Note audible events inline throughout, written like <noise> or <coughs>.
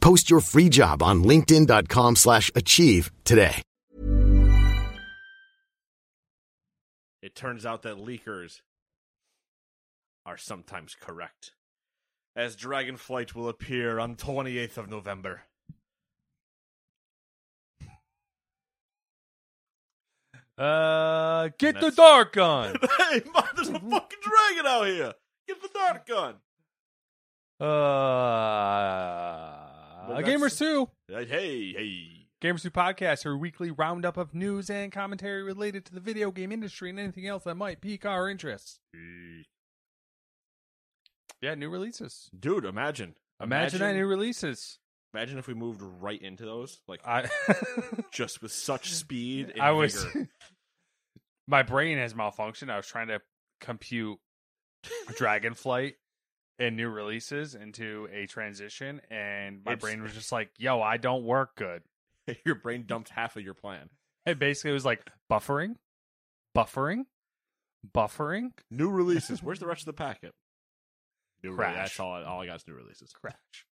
Post your free job on linkedin.com/achieve slash achieve today. It turns out that leakers are sometimes correct. As Dragonflight will appear on 28th of November. <laughs> Uh, get the dark gun. <laughs> hey, man, there's a fucking dragon out here! Get the dark gun! Uh, But uh, Gamers 2. Hey, hey, hey. Gamers 2 podcast, our weekly roundup of news and commentary related to the video game industry and anything else that might pique our interests. Yeah, new releases. Dude, imagine. Imagine, that new releases. Imagine if we moved right into those, like I <laughs> just with such speed. And I was <laughs> my brain has malfunctioned. I was trying to compute <laughs> Dragonflight and new releases into a transition, and my It's- brain was just like, "Yo, I don't work good." <laughs> your brain dumped half of your plan. It basically was like buffering, buffering, buffering. New <laughs> releases. Where's the rest of the packet? New Crash. release. That's all. I- All I got is new releases. Crash.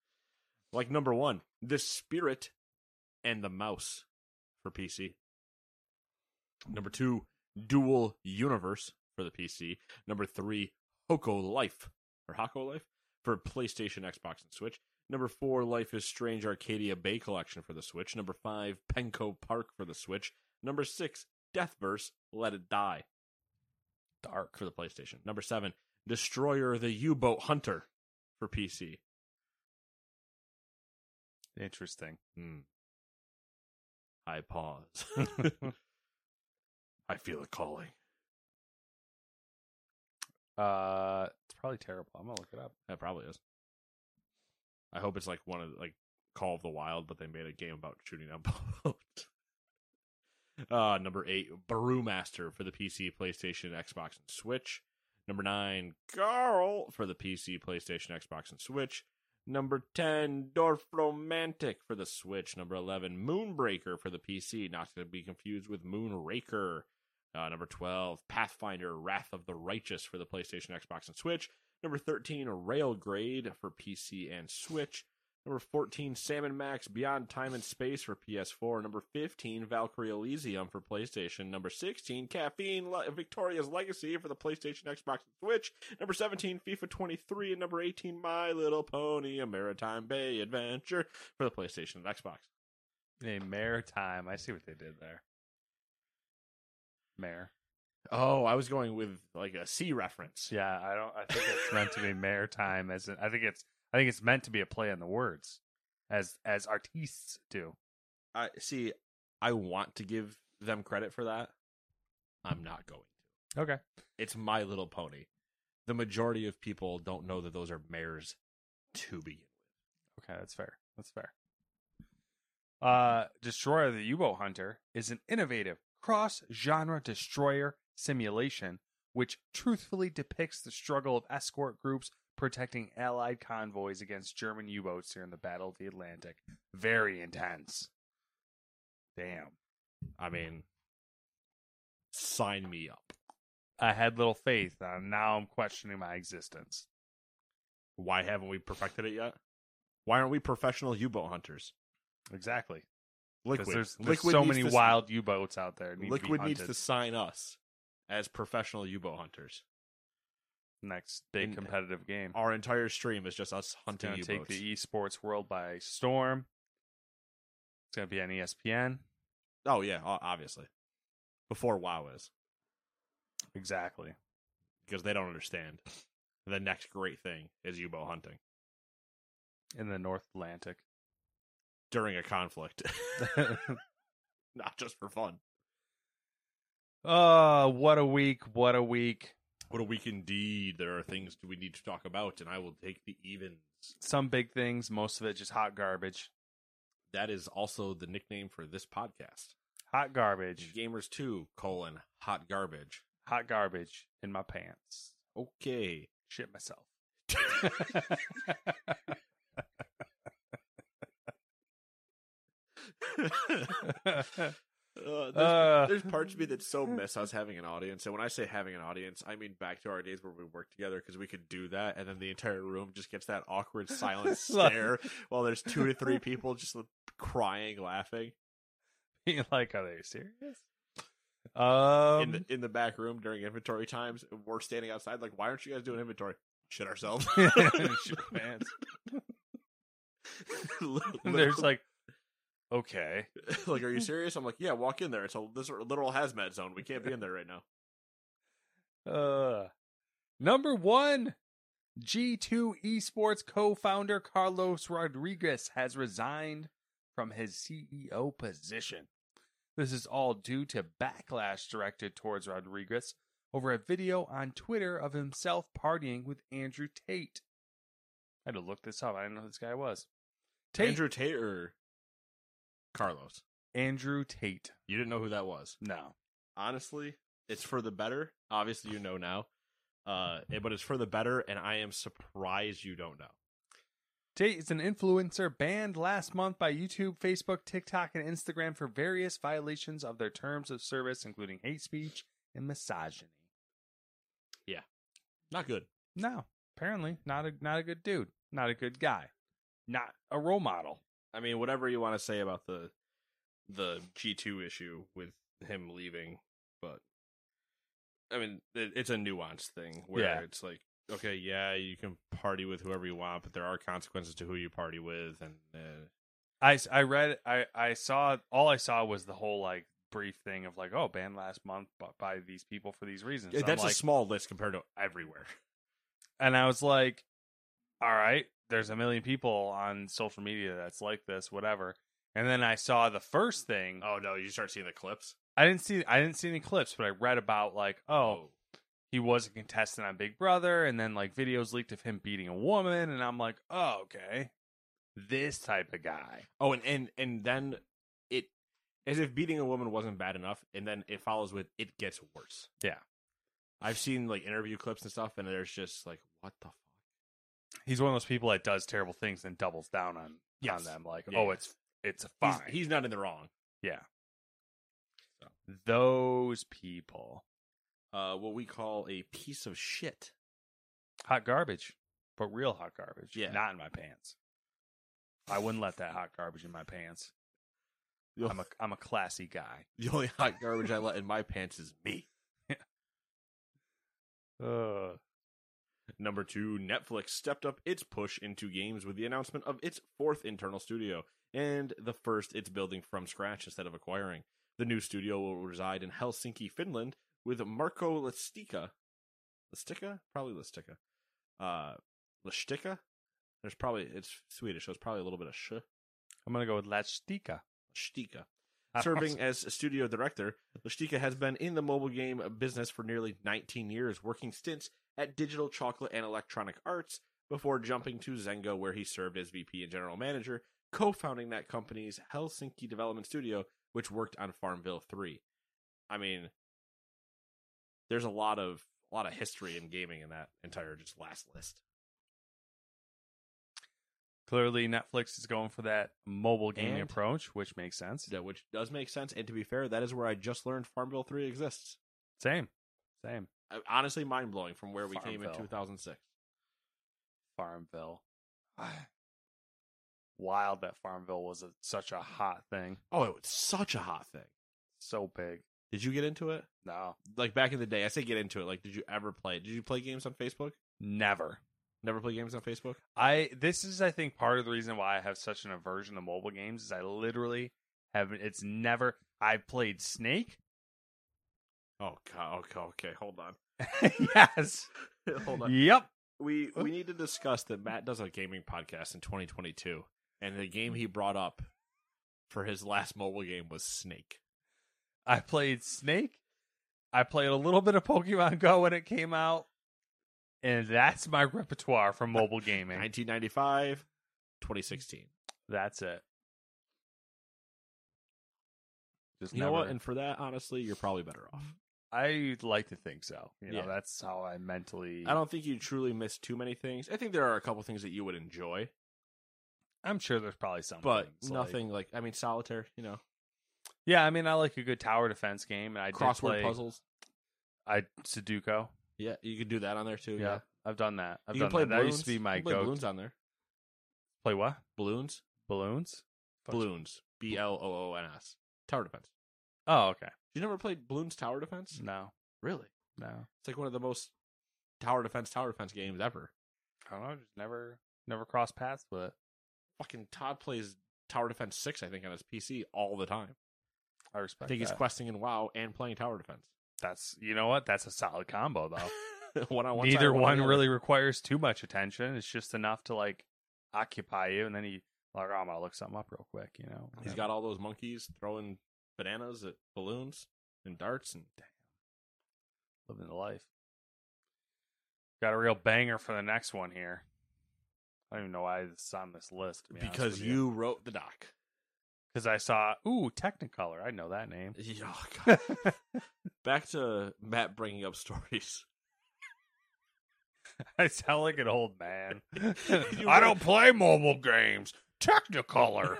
Like number one, The Spirit and the Mouse for PC. Number two, Dual Universe for the PC. Number three, Hoko Life or Hako Life for PlayStation, Xbox, and Switch. Number four, Life is Strange Arcadia Bay Collection for the Switch. Number five, Penko Park for the Switch. Number six, Deathverse Let It Die. Dark for the PlayStation. Number seven, Destroyer the U Boat Hunter for PC. Interesting. Hmm. I pause. <laughs> <laughs> I feel a calling. Uh, it's probably terrible. I'm gonna look it up. That probably is. I hope it's like one of like Call of the Wild, but they made a game about shooting a <laughs> boat. uh, number eight, Brewmaster for the PC, PlayStation, Xbox, and Switch. Number nine, Carl for the PC, PlayStation, Xbox, and Switch. Number 10, Dorfromantik for the Switch. Number 11, Moonbreaker for the PC, not to be confused with Moonraker. Uh, number 12, Pathfinder Wrath of the Righteous for the PlayStation, Xbox, and Switch. Number 13, Railgrade for PC and Switch. Number 14, Sam and Max Beyond Time and Space for PS4. Number 15, Valkyrie Elysium for PlayStation. Number 16, Caffeine Le- Victoria's Legacy for the PlayStation, Xbox, and Switch. Number 17, FIFA 23. And number 18, My Little Pony, A Maretime Bay Adventure for the PlayStation and Xbox. A maritime. I see what they did there. Mare. Oh, I was going with like a sea reference. Yeah, I don't. I think it's meant to be maritime. As in, I think it's. I think it's meant to be a play on the words, as as artistes do. I see. I want to give them credit for that. I'm not going to. Okay. It's My Little Pony. The majority of people don't know that those are mares to begin with. Okay, that's fair. That's fair. Uh, Destroyer the U-boat Hunter is an innovative cross-genre destroyer simulation which truthfully depicts the struggle of escort groups protecting Allied convoys against German U-boats during the Battle of the Atlantic. Very intense. Damn. I mean, sign me up. I had little faith, and now I'm questioning my existence. Why haven't we perfected it yet? Why aren't we professional U-boat hunters? Exactly. Because Liquid. there's, there's Liquid so many to- wild U-boats out there. need to Liquid needs to sign us as professional U-boat hunters. next big And- uh, competitive game. Our entire stream is just us hunting going to take the esports world by storm. It's going to be on ESPN. Oh yeah, obviously. Before WoW is Exactly. because they don't understand. The next great thing is U-boat hunting In the North Atlantic. During a conflict, <laughs> <laughs> not just for fun. Oh, what a week! What a week! What a week indeed. There are things we need to talk about, and I will take the evens. Some big things, most of it just hot garbage. That is also the nickname for this podcast. Hot garbage. Gamers 2, colon, hot garbage. Hot garbage in my pants. Okay. Shit myself. <laughs> Uh, there's, Uh. there's parts of me that so <laughs> miss us having an audience. And when I say having an audience, I mean back to our days where we worked together because we could do that. And then the entire room just gets that awkward silent <laughs> stare while there's two to three people just crying, laughing <laughs> Being like, are they serious? Um, in the in the back room during inventory times. We're standing outside, like, why aren't you guys doing inventory? Shit ourselves. Shit pants. There's like, okay. <laughs> like, are you <laughs> serious? I'm like, yeah, walk in there. It's a this literal hazmat zone. We can't be in there right now. <laughs> Uh, number one, G2 Esports co-founder Carlos Rodriguez has resigned from his CEO position. This is all due to backlash directed towards Rodriguez over a video on Twitter of himself partying with Andrew Tate. I had to look this up. I didn't know who this guy was. Tate. Andrew Tate or Carlos? Andrew Tate. You didn't know who that was. No. Honestly, it's for the better. Obviously, you know now. Uh, but it's for the better, and I am surprised you don't know. Tate is an influencer banned last month by YouTube, Facebook, TikTok, and Instagram for various violations of their terms of service, including hate speech and misogyny. Yeah. Not good. No, apparently not a not a good dude, not a good guy, not a role model. I mean, whatever you want to say about the the G two issue with him leaving, but I mean, it, it's a nuanced thing where Yeah. it's like, okay, yeah, you can party with whoever you want, but there are consequences to who you party with, and uh, I I read I I saw all I saw was the whole like brief thing of like oh banned last month by, by these people for these reasons. I'm that's like, a small list compared to everywhere. and I was like, all right, there's a million people on social media that's like this, whatever. And then I saw the first thing. Oh no, you start seeing the clips. I didn't see I didn't see any clips, but I read about like, oh, oh, he was a contestant on Big Brother, and then like videos leaked of him beating a woman, and I'm like, oh, okay, this type of guy. Oh, and and and then it as if beating a woman wasn't bad enough, and then it follows with it gets worse. Yeah. I've seen like interview clips and stuff, and there's just like, what the fuck? He's one of those people that does terrible things and doubles down on Yes. on them. Like, Yeah, oh, it's it's He's, fine. he's not in the wrong. yeah. So. Those people, Uh, what we call a piece of shit. hot garbage, but real hot garbage. Yeah. not in my pants. I wouldn't let that hot garbage in my pants. I'm a I'm a classy guy. the only hot garbage I let in my pants is me. <laughs> Uh, Number two, Netflix stepped up its push into games with the announcement of its fourth internal studio, and the first it's building from scratch instead of acquiring. The new studio will reside in Helsinki, Finland, with Marco Lastica. Lastica? Probably Lastica. Uh? There's probably, it's Swedish, so it's probably a little bit of sh. I'm gonna go with Lastika. Lastica. <laughs> Serving as studio director, Lastica has been in the mobile game business for nearly 19 years, working stints at Digital Chocolate and Electronic Arts before jumping to Zynga, where he served as VP and general manager, co founding that company's Helsinki development studio, which worked on Farmville 3. I mean, there's a lot of a lot of history in gaming in that entire just last list. Clearly, Netflix is going for that mobile gaming And- approach, which makes sense. Yeah, which does make sense. And to be fair, that is where I just learned Farmville 3 exists. Same, same. Uh, Honestly, mind blowing from where we came in 2006. Farmville. <sighs> Wild that Farmville was a, such a hot thing. Oh, it was such a hot thing. So big. Did you get into it? No, Like back in the day, I say get into it. Like, did you ever play? Did you play games on Facebook? never. Never play games on Facebook. I this is I think part of the reason why I have such an aversion to mobile games is I literally have it's never I played Snake. Oh god. Okay. Okay. Hold on. <laughs> yes. <laughs> hold on. Yep. We oh. we need to discuss that Matt does a gaming podcast in 2022, and the game he brought up for his last mobile game was Snake. I played Snake. I played a little bit of Pokemon Go when it came out. And that's my repertoire for mobile <laughs> gaming. 1995, 2016. That's it. Just You know what? And for that, honestly, you're probably better off. I like to think so. You know, Yeah. that's how I mentally. I don't think you truly miss too many things. I think there are a couple things that you would enjoy, I'm sure there's probably some, but things, like- nothing like, I mean, solitaire. You know, yeah, I mean, I like a good tower defense game, and I did crossword play, puzzles. I Sudoku. Yeah, you could do that on there too. Yeah, Yeah, I've done that. I've you done can play that. That balloons. used to be my You can play go. balloons on there. Play what? Balloons, Balloons. Fuck. balloons. B L O O N S. Tower defense. Oh, okay. You never played balloons tower defense? No, Really? no. It's like one of the most tower defense tower defense games ever. I don't know. Just never, never crossed paths with it. Fucking Todd plays Tower Defense Six, I think, on his PC all the time. I respect. I respect. think he's that. questing in WoW and playing Tower Defense. That's you know what? That's a solid combo though. <laughs> one on one. Neither one the other. really requires too much attention. It's just enough to like occupy you, and then you like, oh, I'm gonna look something up real quick. You know, He's got all those monkeys throwing bananas at balloons and darts, and damn, living the life. Got a real banger for the next one here. I don't even know why it's on this list. be honest because with you wrote the doc. because I saw ooh Technicolor. I know that name. Oh, <laughs> God. Back to Matt bringing up stories. <laughs> I sound like an old man. <laughs> You I were- don't play mobile games. Technicolor.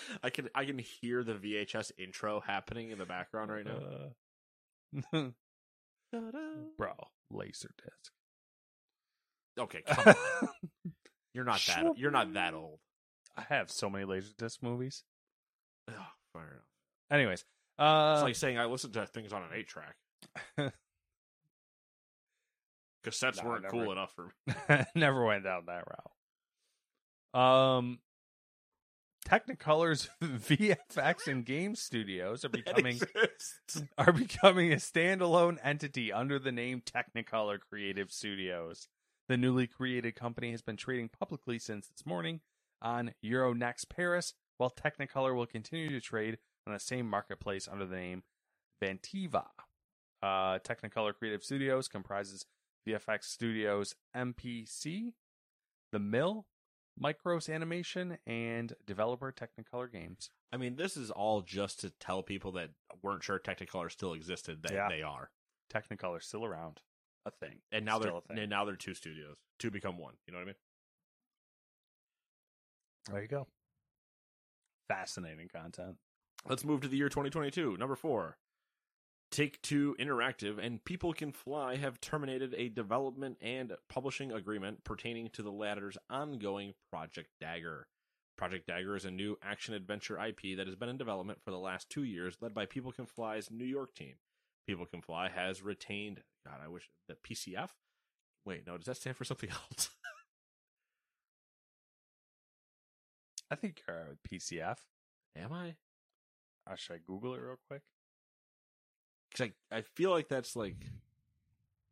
<laughs> I can I can hear the VHS intro happening in the background right now. Uh, bro, laser disc. Okay, <laughs> come on. You're not that you're not that old. I have so many laser disc movies. Ugh, fair enough. Anyways, uh, It's like saying I listened to things on an eight track. <laughs> Cassettes weren't never. cool enough for me. never went down that route. Um, Technicolor's <laughs> VFX and game studios are becoming are becoming a standalone entity under the name Technicolor Creative Studios. The newly created company has been trading publicly since this morning on Euronext Paris, while Technicolor will continue to trade on the same marketplace under the name Vantiva. Uh, Technicolor Creative Studios comprises VFX Studios MPC, The Mill, Mikros Animation, and developer Technicolor Games. I mean, this is all just to tell people that weren't sure Technicolor still existed that Yeah. they are. Technicolor's still around, a thing, And now Still they're thing. and now they're two studios. Two become one. You know what I mean? There you go. Fascinating content. Let's move to the year 2022. Number four. Take Two Interactive and People Can Fly have terminated a development and publishing agreement pertaining to the latter's ongoing Project Dagger. Project Dagger is a new action adventure IP that has been in development for the last two years, led by People Can Fly's New York team. People Can Fly has retained, God, I wish, the PCF? Wait, no, does that stand for something <laughs> else? I think you're with PCF. Am I? Uh, should I Google it real quick? Because I, I feel like that's like,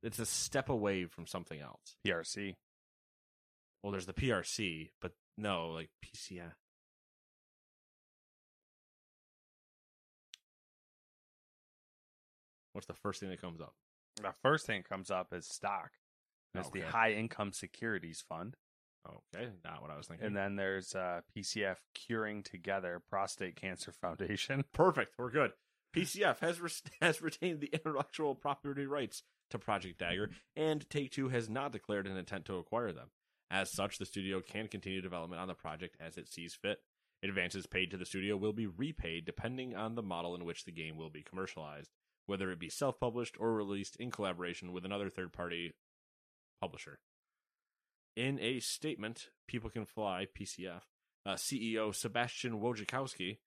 it's a step away from something else. PRC. Well, there's the PRC, but no, like PCF. What's the first thing that comes up? The first thing that comes up is stock. It's the High Income Securities Fund. Okay, not what I was thinking. And then there's uh, PCF Curing Together Prostate Cancer Foundation. Perfect, we're good. PCF has re- <laughs> has retained the intellectual property rights to Project Dagger, and Take Two has not declared an intent to acquire them. As such, the studio can continue development on the project as it sees fit. Advances paid to the studio will be repaid depending on the model in which the game will be commercialized, whether it be self published or released in collaboration with another third party publisher. In a statement, People Can Fly, PCF, uh, CEO Sebastian Wojciechowski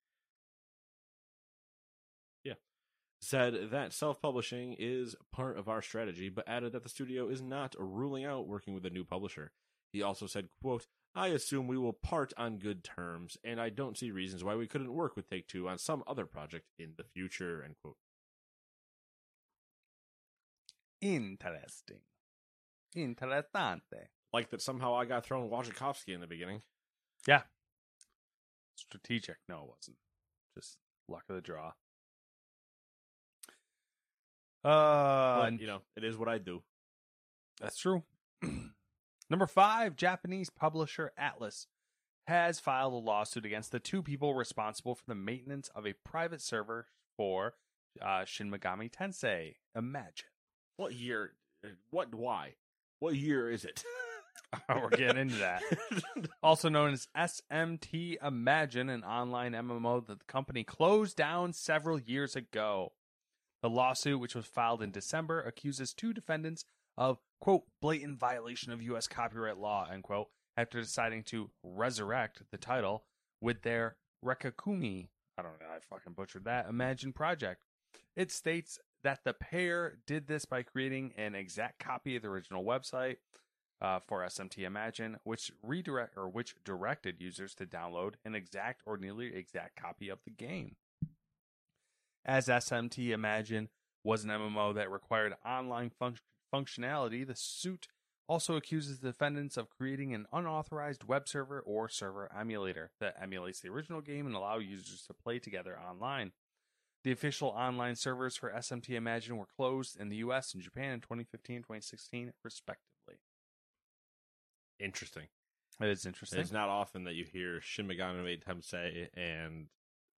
said that self publishing is part of our strategy, but added that the studio is not ruling out working with a new publisher. He also said, quote, I assume we will part on good terms, and I don't see reasons why we couldn't work with Take Two on some other project in the future. End quote. Interesting. Interessante. Like that somehow I got thrown Wachikowski in the beginning. Yeah. Strategic. No, it wasn't. Just luck of the draw. Uh, But, you know, it is what I do. That's true. <clears throat> Number five, Japanese publisher Atlus has filed a lawsuit against the two people responsible for the maintenance of a private server for uh, Shin Megami Tensei. Imagine. What year? What? Why? What year is it? <laughs> We're getting into that. <laughs> Also known as SMT Imagine, an online MMO that the company closed down several years ago. The lawsuit, which was filed in December, accuses two defendants of, quote, blatant violation of U.S. copyright law, end quote, after deciding to resurrect the title with their Rekakumi, I don't know, I fucking butchered that, Imagine project. It states that the pair did this by creating an exact copy of the original website uh, for SMT Imagine, which redirect or which directed users to download an exact or nearly exact copy of the game. As SMT Imagine was an MMO that required online func- functionality, the suit also accuses the defendants of creating an unauthorized web server or server emulator that emulates the original game and allow users to play together online. The official online servers for SMT Imagine were closed in the US and Japan in 2015 and 2016, respectively. Interesting. It is interesting. It's not often that you hear Shin Megami Tensei and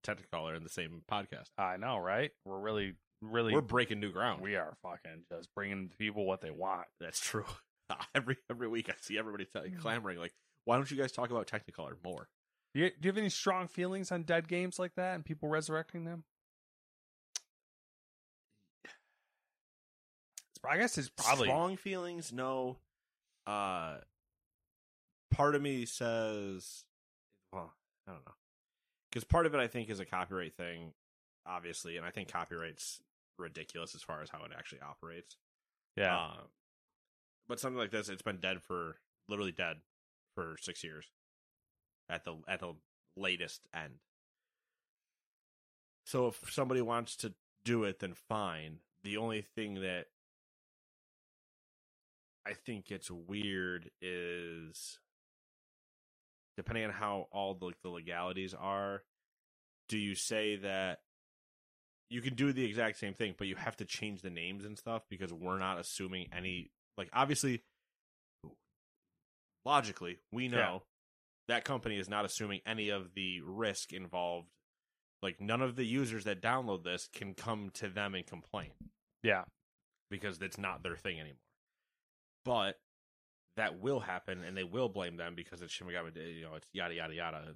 Technicolor in the same podcast. I know, right? We're really, really, We're breaking new ground. we are fucking just bringing the people what they want. That's true. <laughs> every every week I see everybody tell- Hmm. clamoring like, "Why don't you guys talk about Technicolor more?" Do you, do you have any strong feelings on dead games like that and people resurrecting them? <sighs> I guess it's probably strong feelings. No, uh, part of me says, well, I don't know, because part of it I think is a copyright thing, obviously, and I think copyright's ridiculous as far as how it actually operates. yeah. Um, but something like this, it's been dead for literally dead for six years at the at the latest end. So if somebody wants to do it, then fine. The only thing that I think gets weird is depending on how all the, the legalities are. Do you say that you can do the exact same thing, but you have to change the names and stuff because we're not assuming any like obviously logically we know Yeah. that company is not assuming any of the risk involved like none of the users that download this can come to them and complain yeah. because it's not their thing anymore but that will happen and they will blame them because it's Shin you know it's yada yada yada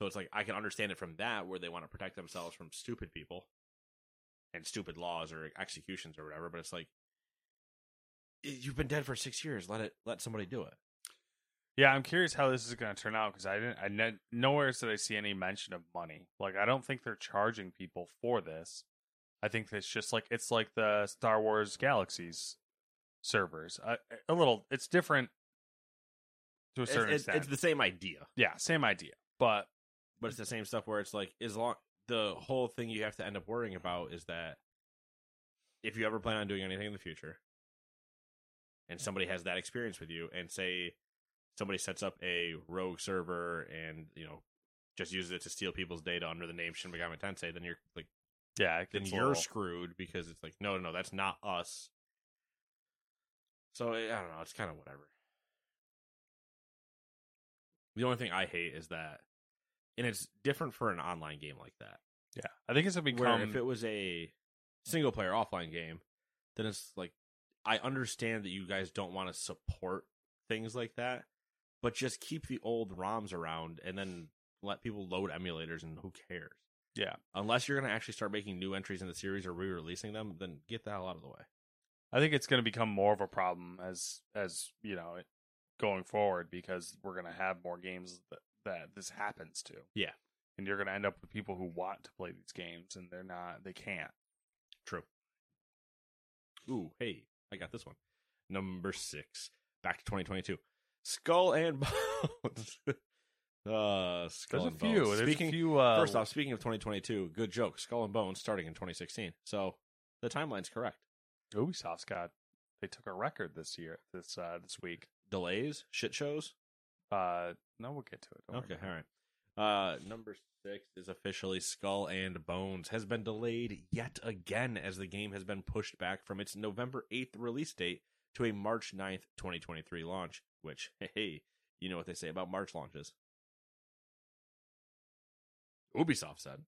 so it's like I can understand it from that where they want to protect themselves from stupid people and stupid laws or executions or whatever but it's like you've been dead for six years let it let somebody do it Yeah, I'm curious how this is going to turn out because I didn't, I ne- nowhere did I see any mention of money. Like, I don't think they're charging people for this. I think it's just like it's like the Star Wars Galaxies servers. A, a little, it's different to a certain it's, extent. it's the same idea yeah, same idea, but but it's the same stuff where it's like as long the whole thing you have to end up worrying about is that if you ever plan on doing anything in the future and somebody has that experience with you and say somebody sets up a rogue server and you know just uses it to steal people's data under the name Shin Megami Tensei then you're like yeah, then you're little- screwed because it's like no no no that's not us so eh, I don't know it's kind of whatever the only thing I hate is that and it's different for an online game like that yeah. I think it's where become if it was a single player offline game, then it's like I understand that you guys don't want to support things like that, but just keep the old ROMs around and then let people load emulators and who cares? yeah. Unless you're going to actually start making new entries in the series or re-releasing them, then get the hell out of the way. I think it's going to become more of a problem as as you know it, going forward because we're going to have more games that, that this happens to. Yeah. and you're going to end up with people who want to play these games and they're not. They can't. True. Ooh, hey, I got this one. Number six. Back to 2022. Skull and <laughs> Bones. uh, Skull There's a and few. Bones. There's Speaking, a few. Uh, first off, speaking of 2022, good joke. Skull and Bones starting in 2016. So the timeline's correct. Ubisoft's got they took a record this year this uh this week. Delays, shit shows. Uh, no, we'll get to it. Worry Okay, about all Uh, number six is officially Skull and Bones has been delayed yet again as the game has been pushed back from its November 8th release date to a March 9th, 2023 launch. Which, <laughs> hey, you know what they say about March launches. Ubisoft said.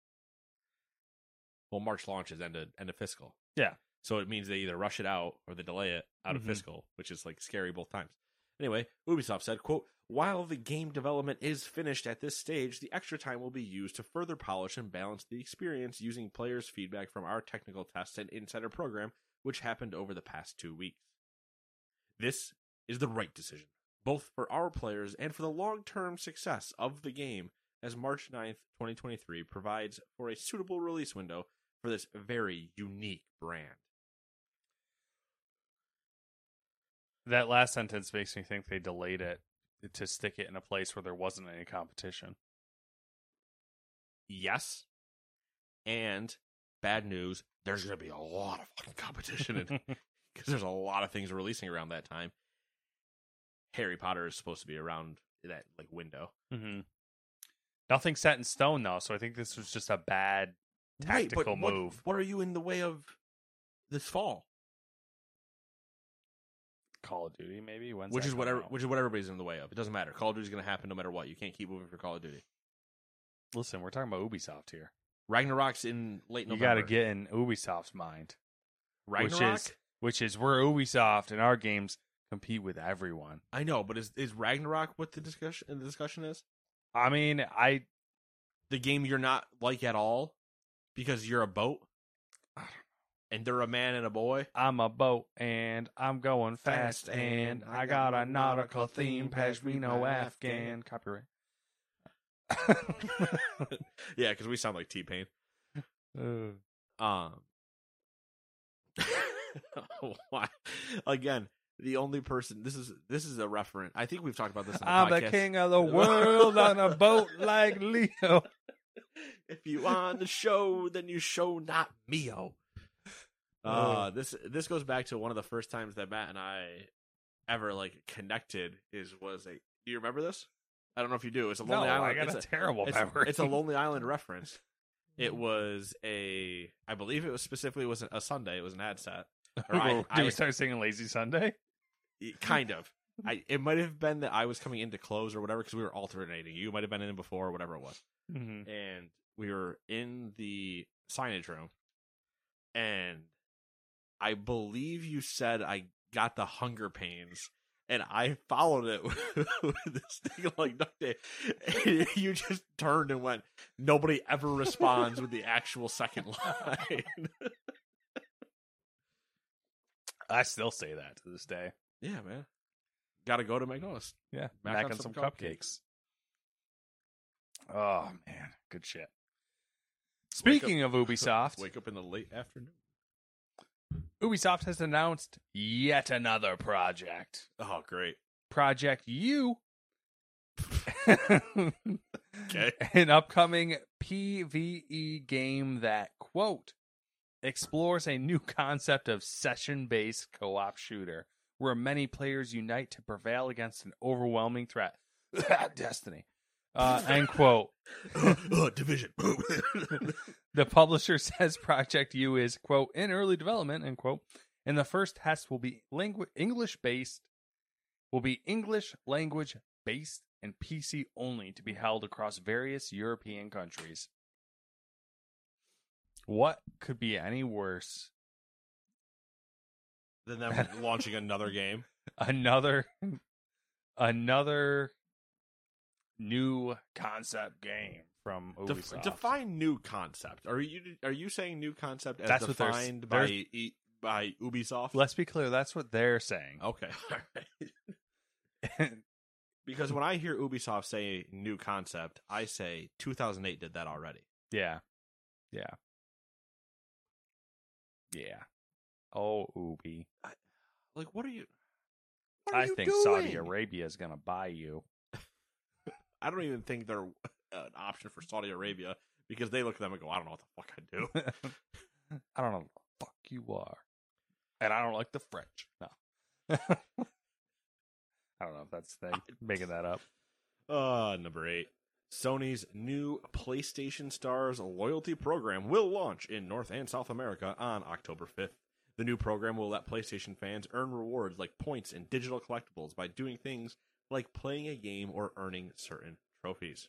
Well, March launches end of, end of fiscal. Yeah. So it means they either rush it out or they delay it out of Mhm. fiscal, which is like scary both times. Anyway, Ubisoft said, quote, while the game development is finished at this stage, the extra time will be used to further polish and balance the experience using players' feedback from our technical tests and insider program, which happened over the past two weeks. This is the right decision, both for our players and for the long term success of the game, as March 9th, 2023 provides for a suitable release window for this very unique brand. That last sentence makes me think they delayed it to stick it in a place where there wasn't any competition. Yes. And bad news, there's going to be a lot of fucking competition because <laughs> <laughs> there's a lot of things releasing around that time. Harry Potter is supposed to be around that like window. mm-hmm. Nothing set in stone though, so I think this was just a bad Right, tactical what- move. What are you in the way of this fall? Call of Duty, maybe. When's which is whatever, out? which is what everybody's in the way of. It doesn't matter. Call of Duty's going to happen no matter what. You can't keep moving for Call of Duty. Listen, we're talking about Ubisoft here. Ragnarok's in late November. You got to get in Ubisoft's mind, Ragnarok. which is which is where Ubisoft and our games compete with everyone. I know, but is is Ragnarok what the discussion the discussion is? I mean, I the game you're not like at all because you're a boat and they're a man and a boy. I'm a boat and I'm going fast, Fast and and I got a nautical theme, pashmina Afghan. Copyright. <laughs> yeah, because we sound like T Pain. Uh, Um, <laughs> why? Again, the only person. This is this is a reference. I think we've talked about this. In the I'm the king of the <laughs> world on a boat like Leo. if you on the show, then you show not Mio. Uh, this this goes back to one of the first times that Matt and I ever like connected. Is was a. Do you remember this? I don't know if you do. It's a No, Lonely I Island. got it's a terrible it's, memory. It's a Lonely Island <laughs> reference. It was a. I believe it was specifically was a Sunday. It was an ad set. Or I- <laughs> Do I- we start singing Lazy Sunday? kind of. <laughs> I it might have been that I was coming in to close or whatever because we were alternating. You might have been in before or whatever it was. Mm-hmm. and we were in the signage room and i believe you said i got the hunger pains and i followed it <laughs> with this thing like duct tape and you just turned and went nobody ever responds with the actual second line. <laughs> I still say that to this day. yeah man. Gotta go to mcdonald's. Yeah, Back back, on on some some cupcakes. Oh man, good shit. Speaking of <laughs> Ubisoft, wake up in the late afternoon Ubisoft has announced yet another project. oh great Project U. Okay. <laughs> An upcoming PvE game that, quote, explores a new concept of session based co op shooter where many players unite to prevail against an overwhelming threat. <laughs> Destiny. Uh, end quote. oh, <laughs> division <laughs> The publisher says Project U is, quote, in early development, end quote, and the first test will be langu- English based, will be English language based and PC only to be held across various European countries. What could be any worse? than them launching another <laughs> game Another, another new concept game from Ubisoft. define new concept. Are you are you saying new concept as That's what they're defined by they're- E- by Ubisoft? Let's be clear. That's what they're saying. okay, <laughs> <laughs> because when I hear Ubisoft say new concept, I say 2008 did that already. Yeah. Yeah. Yeah. Oh, Ubi. Like, what are you? What are I you think doing? Saudi Arabia is going to buy you. I don't even think they're an option for Saudi Arabia because they look at them and go, I don't know what the fuck I do. <laughs> I don't know what the fuck you are. And I don't like the French. No. <laughs> I don't know if that's the thing. Making that up. Uh, number eight. Sony's new PlayStation Stars loyalty program will launch in North and South America on October 5th. The new program will let PlayStation fans earn rewards like points and digital collectibles by doing things like playing a game or earning certain trophies.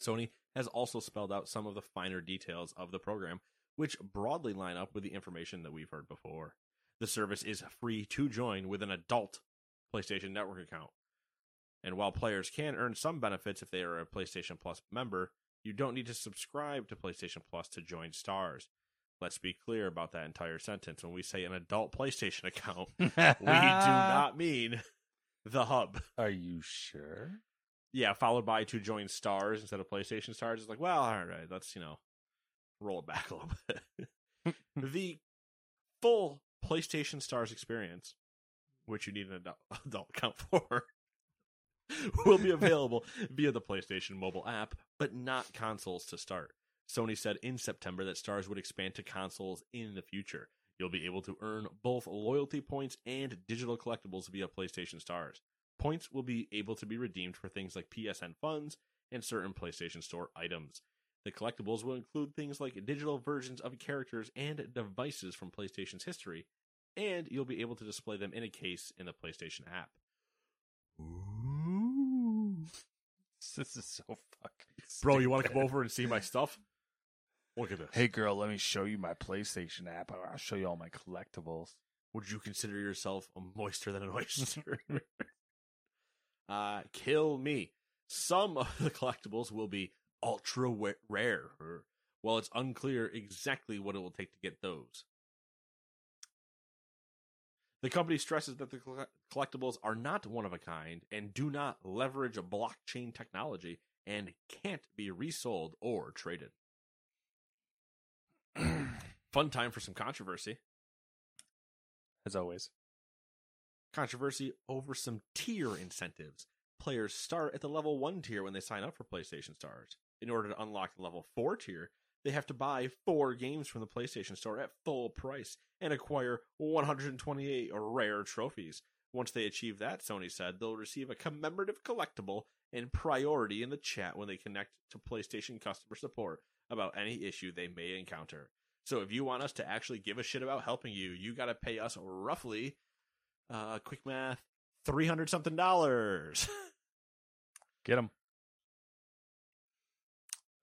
Sony has also spelled out some of the finer details of the program, which broadly line up with the information that we've heard before. The service is free to join with an adult PlayStation Network account. And while players can earn some benefits if they are a PlayStation Plus member, you don't need to subscribe to PlayStation Plus to join Stars. Let's be clear about that entire sentence. When we say an adult PlayStation account, we do <laughs> not mean the hub. <laughs> Are you sure? Yeah, followed by to join Stars instead of PlayStation Stars. It's like, well, all right, let's, you know, roll it back a little bit. <laughs> <laughs> the full PlayStation Stars experience, which you need an adult, adult account for, will be available via the PlayStation mobile app, but not consoles to start. Sony said in September that Stars would expand to consoles in the future. You'll be able to earn both loyalty points and digital collectibles via PlayStation Stars. Points will be able to be redeemed for things like PSN funds and certain PlayStation Store items. The collectibles will include things like digital versions of characters and devices from PlayStation's history, and you'll be able to display them in a case in the PlayStation app. Ooh. <laughs> This is so fucking. Bro, you want to come over and see my stuff? Look at this. Hey, girl, let me show you my PlayStation app. I'll show you all my collectibles. would you consider yourself a moister than an oyster? <laughs> <laughs> uh, kill me. Some of the collectibles will be ultra rare. Well, it's unclear exactly what it will take to get those. The company stresses that the collectibles are not one of a kind and do not leverage a blockchain technology and can't be resold or traded. <clears throat> Fun time for some controversy. As always. controversy over some tier incentives. Players start at the level 1 tier when they sign up for PlayStation Stars. In order to unlock the level 4 tier, they have to buy 4 games from the PlayStation Store at full price and acquire 128 rare trophies. Once they achieve that, Sony said, they'll receive a commemorative collectible and priority in the chat when they connect to PlayStation customer support about any issue they may encounter. So if you want us to actually give a shit about helping you, you got to pay us roughly uh quick math 300 something dollars <laughs> Get them.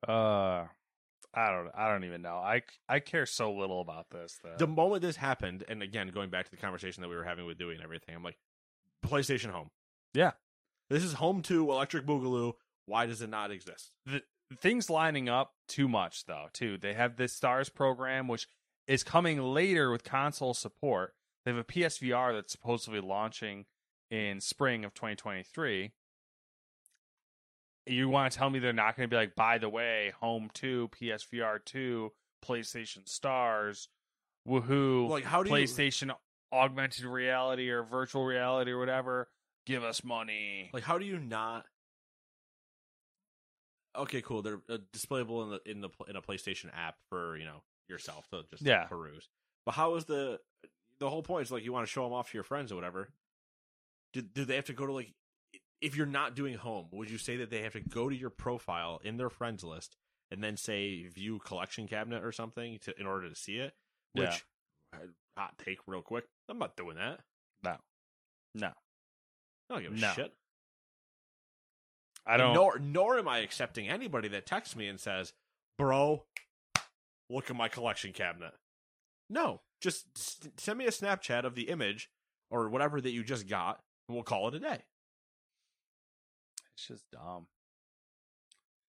Uh, I don't. I don't even know. I I care so little about this. Though. the moment this happened and again going back to the conversation that we were having with Dewey and everything i'm like playstation home Yeah. This is home to electric boogaloo. Why does it not exist? The things lining up too much though too. They have this stars program which is coming later with console support. They have a psvr that's supposedly launching in spring of 2023 you want to tell me they're not going to be like by the way home 2 psvr 2 playstation stars woohoo Like, how do you- playstation augmented reality or virtual reality or whatever give us money. Like how do you not okay cool. They're uh, displayable in the in the in a playstation app for you know yourself to just Yeah. peruse. But how is the the whole point is like you want to show them off to your friends or whatever. Do, do they have to go to like if you're not doing home would you say that they have to go to your profile in their friends list and then say view collection cabinet or something to in order to see it? Which Yeah. hot take real quick i'm not doing that. No. No i don't give a No. shit i don't Nor nor am I accepting anybody that texts me and says, "Bro, look at my collection cabinet." No, just s- send me a Snapchat of the image or whatever that you just got, and we'll call it a day. It's just dumb.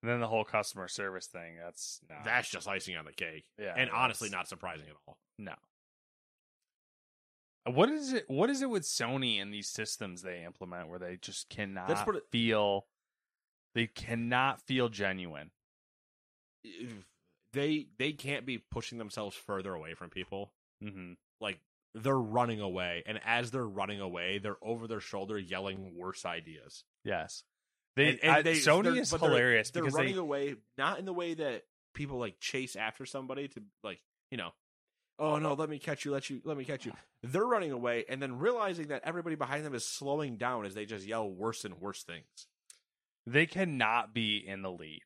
And then the whole customer service thing, that's no. That's just icing on the cake, yeah. and honestly, not surprising at all. no. What is it what is it with Sony and these systems they implement where they just cannot That's what it- feel they cannot feel genuine. They they can't be pushing themselves further away from people. Mm-hmm. Like they're running away, and as they're running away, they're over their shoulder yelling worse ideas. Yes. They, And- and I- they- Sony is but they're- hilarious They're running they away, not in the way that people like chase after somebody to like, you know, oh no, let me catch you, let you, let me catch you. They're running away, and then realizing that everybody behind them is slowing down as they just yell worse and worse things. they cannot be in the lead.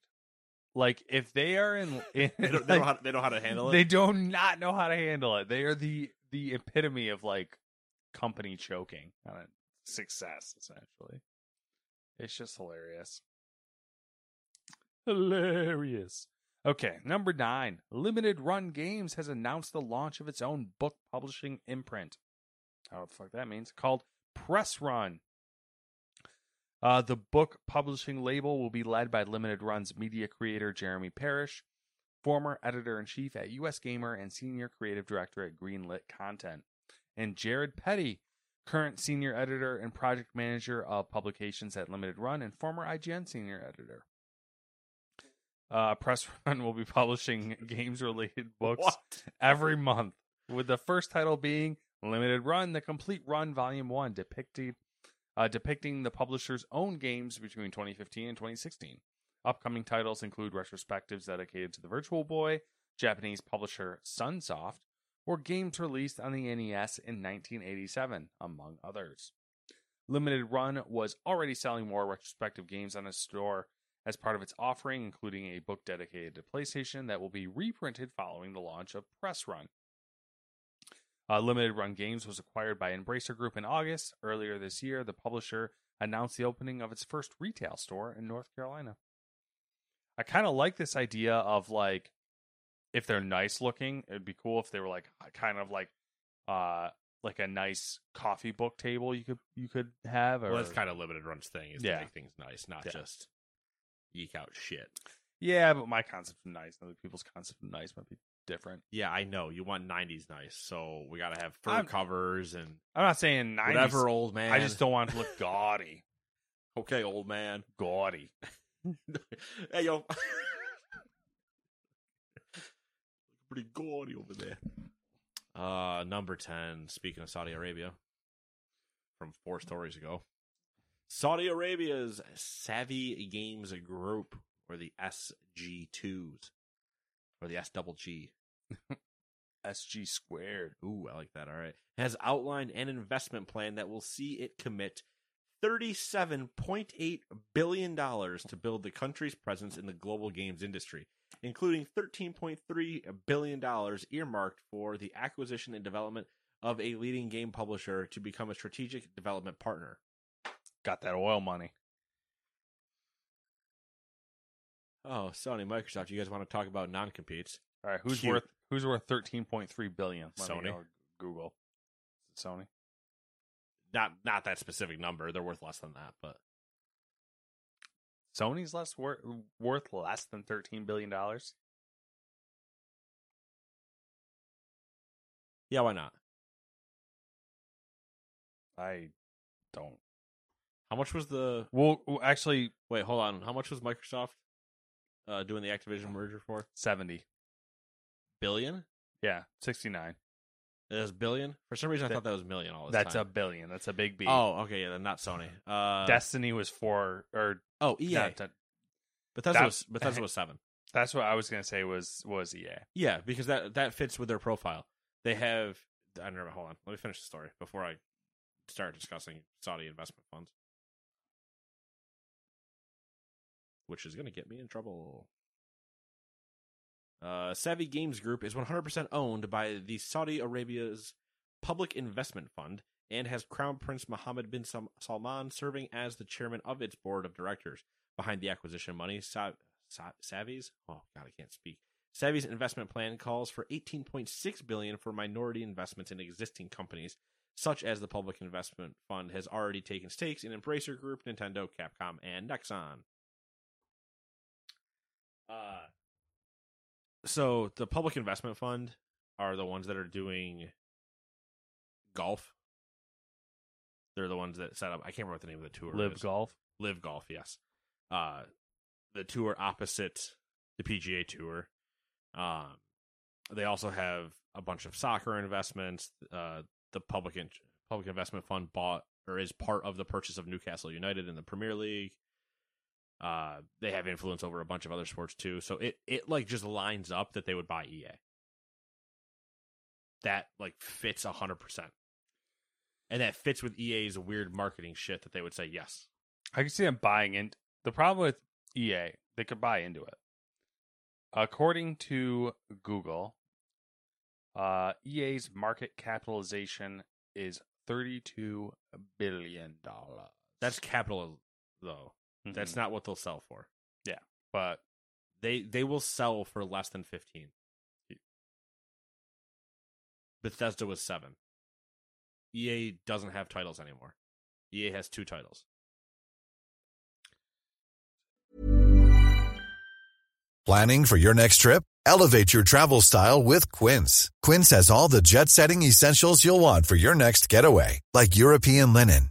Like if they are in, <laughs> in They don't, they, know like, how, they know how to handle it. they do not know how to handle it. They are the the epitome of like company choking on success essentially. It's just hilarious. Hilarious. Okay, number nine. Limited Run Games has announced the launch of its own book publishing imprint. How the fuck that means? Called Press Run. Uh, the book publishing label will be led by Limited Run's media creator Jeremy Parish, former editor in chief at US Gamer and senior creative director at Greenlit Content, and Jared Petty, current senior editor and project manager of publications at Limited Run and former IGN senior editor. Uh, Press <laughs> Run will be publishing <laughs> games related books What? every month, with the first title being Limited Run, the Complete Run Volume 1, depicting, uh, depicting the publisher's own games between 2015 and 2016. Upcoming titles include retrospectives dedicated to the Virtual Boy, Japanese publisher Sunsoft, or games released on the NES in 1987, among others. Limited Run was already selling more retrospective games on its store as part of its offering, including a book dedicated to PlayStation that will be reprinted following the launch of Press Run. Uh, Limited Run Games was acquired by Embracer Group in August. Earlier this year, the publisher announced the opening of its first retail store in North Carolina. I kind of like this idea of like, if they're nice looking, it'd be cool if they were like kind of like, uh, like a nice coffee book table you could you could have. Or, Well, that's kind of limited runs thing is Yeah. to make things nice, not Yeah. just eke out shit. yeah, but my concept of nice, and other people's concept of nice might be different. Yeah, I know you want '90s nice, so we got to have fur I'm- covers and I'm not saying nice. whatever, old man. I just don't want to look gaudy. <laughs> Okay, old man. Gaudy. <laughs> hey yo, <laughs> pretty gaudy over there. Uh, number ten. Speaking of Saudi Arabia, from four stories ago, Saudi Arabia's Savvy Games Group, or the SG2s, or the S double G. SG <laughs> squared. Ooh, I like that. All right. Has outlined an investment plan that will see it commit $37.8 billion to build the country's presence in the global games industry, including $13.3 billion earmarked for the acquisition and development of a leading game publisher to become a strategic development partner. Got that oil money. Oh, Sony, Microsoft, you guys want to talk about non competes? All right, who's Cute. worth who's worth thirteen point three billion? Let Sony. go Google. Is it Sony? Not not that specific number. They're worth less than that, but Sony's less worth worth less than thirteen billion dollars. yeah, why not? I don't. How much was the Well, actually, Wait, hold on. How much was Microsoft uh, doing the Activision merger for? Seventy billion. Yeah, sixty nine. It was billion? For some reason, I That- thought that was million all this That's a billion. That's a big B. Oh, okay, yeah, then not Sony. Uh, Destiny was four or oh, EA. yeah, that- Bethesda that- was Bethesda <laughs> was seven. that's what I was gonna say was was EA. Yeah, because that that fits with their profile. They have. I don't know. Hold on. Let me finish the story before I start discussing Saudi investment funds, which is going to get me in trouble. Uh, Savvy Games Group is 100% owned by the Saudi Arabia's Public Investment Fund and has Crown Prince Mohammed bin Salman serving as the chairman of its board of directors. Behind the acquisition money, Sa- Sa- Savvy's oh god, I can't speak. Savvy's investment plan calls for 18.6 billion for minority investments in existing companies, such as the Public Investment Fund has already taken stakes in Embracer Group, Nintendo, Capcom, and Nexon. Uh, so the Public Investment Fund are the ones that are doing golf. They're the ones that set up. I can't remember what the name of the tour Live is. golf. LIV Golf, yes. Uh, the tour opposite the PGA Tour. Um, they also have a bunch of soccer investments. Uh, the public in- public investment fund bought or is part of the purchase of Newcastle United in the Premier League. Uh, they have influence over a bunch of other sports too, so it it like just lines up that they would buy EA. That like fits hundred percent, and that fits with EA's weird marketing shit that they would say yes. I can see them buying in. The problem with EA, they could buy into it. According to Google, uh, EA's market capitalization is thirty-two billion dollars. That's capital though. Mm-hmm. That's not what they'll sell for. Yeah. But They they will sell for less than fifteen. Bethesda was seven. EA doesn't have titles anymore. EA has two titles. Planning for your next trip? Elevate your travel style with Quince. Quince has all the jet setting essentials you'll want for your next getaway, like European linen,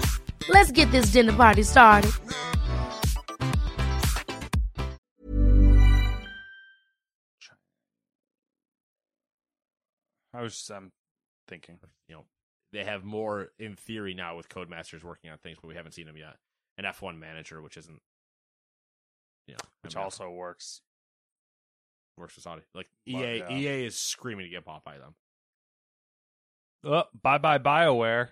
Let's get this dinner party started. I was just um, thinking. You know, they have more in theory now with Codemasters working on things, but we haven't seen them yet. An F1 manager, which isn't, you know, I which mean, also works. works for Saudi. Like But, EA, yeah. EA is screaming to get bought by them. Oh, bye bye Bioware.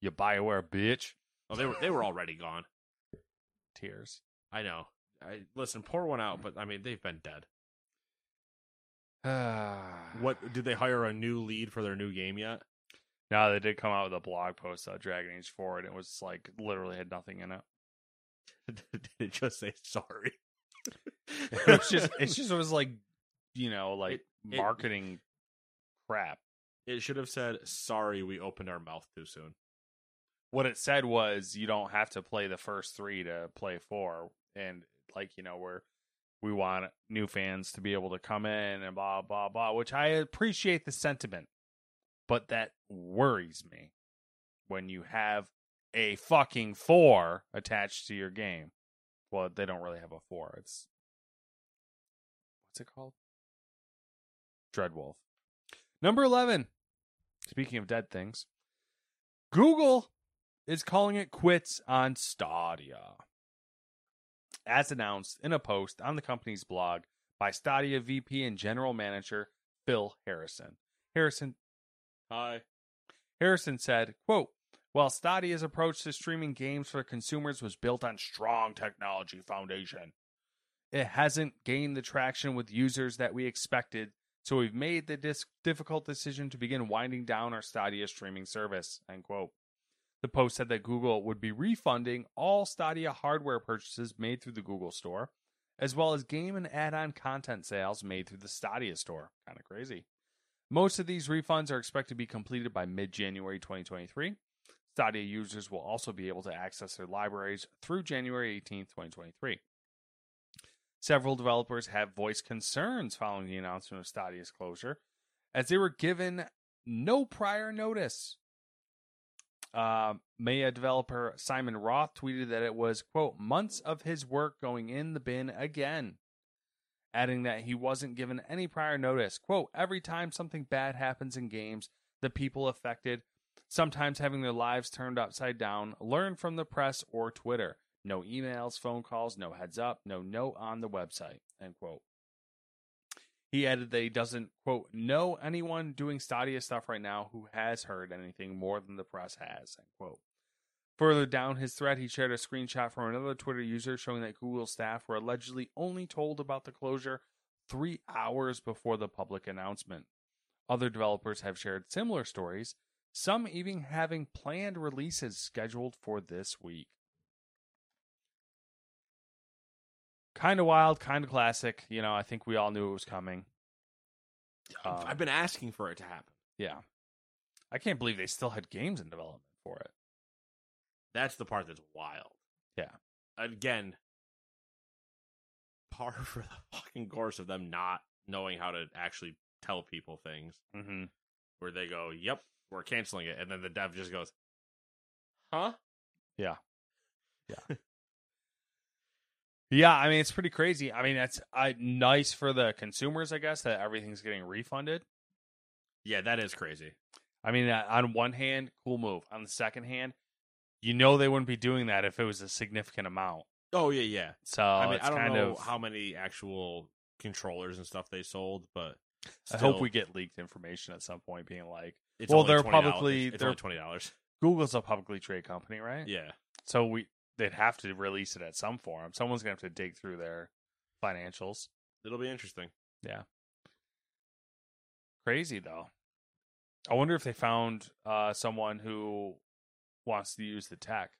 You Bioware bitch. Oh, they were they were already gone. Tears. I know. I listen, pour one out, but I mean they've been dead. <sighs> What did they hire a new lead for their new game yet? No, they did come out with a blog post about Dragon Age 4, and it was like literally had nothing in it. <laughs> did it just say sorry? <laughs> <laughs> It just, it's just, it was like, you know, like It- it- marketing crap. It should have said sorry. We opened our mouth too soon. What it said was you don't have to play the first three to play four, and like you know, we're we want new fans to be able to come in and blah blah blah. Which I appreciate the sentiment, but that worries me when you have a fucking four attached to your game. Well, they don't really have a four. It's what's it called? Dreadwolf. Number 11. Speaking of dead things, Google is calling it quits on Stadia. As announced in a post on the company's blog by Stadia VP and General Manager Phil Harrison. Harrison Hi. Harrison said, quote, While Stadia's approach to streaming games for consumers was built on strong technology foundation, it hasn't gained the traction with users that we expected, so we've made the dis- difficult decision to begin winding down our Stadia streaming service, end quote. The post said that Google would be refunding all Stadia hardware purchases made through the Google Store, as well as game and add on content sales made through the Stadia store. Kind of crazy. Most of these refunds are expected to be completed by mid January 2023. Stadia users will also be able to access their libraries through January 18, 2023. Several developers have voiced concerns following the announcement of Stadia's closure, as they were given no prior notice. Uh, Maia developer Simon Roth tweeted that it was, quote, months of his work going in the bin again, adding that he wasn't given any prior notice. Quote, every time something bad happens in games, the people affected, sometimes having their lives turned upside down, learn from the press or Twitter. No emails, phone calls, no heads up, no note on the website, end quote. He added that he doesn't, quote, know anyone doing Stadia stuff right now who has heard anything more than the press has, end quote. Further down his thread, he shared a screenshot from another Twitter user showing that Google staff were allegedly only told about the closure three hours before the public announcement. Other developers have shared similar stories, some even having planned releases scheduled for this week. Kind of wild, kind of classic. You know, I think we all knew it was coming. Um, I've been asking for it to happen. Yeah. I can't believe they still had games in development for it. That's the part that's wild. Yeah. Again, par <laughs> for the fucking course of them not knowing how to actually tell people things. Mm-hmm. Where they go, "Yep, we're canceling it," and then the dev just goes, "Huh?" Yeah. Yeah. <laughs> yeah, I mean it's pretty crazy. I mean that's uh, nice for the consumers, I guess, that everything's getting refunded. Yeah, that is crazy. I mean, uh, on one hand, cool move. On the second hand, you know they wouldn't be doing that if it was a significant amount. Oh yeah, yeah. So I mean, it's I don't kind know of. how many actual controllers and stuff they sold, but I hope we get leaked information at some point, being like, It's well, they're $20. publicly- It's, it's they're- twenty dollars. Google's a publicly traded company, right? Yeah, So we they'd have to release it at some form. Someone's gonna have to dig through their financials. it'll be interesting. Yeah. Crazy though. I wonder if they found uh, someone who wants to use the tech.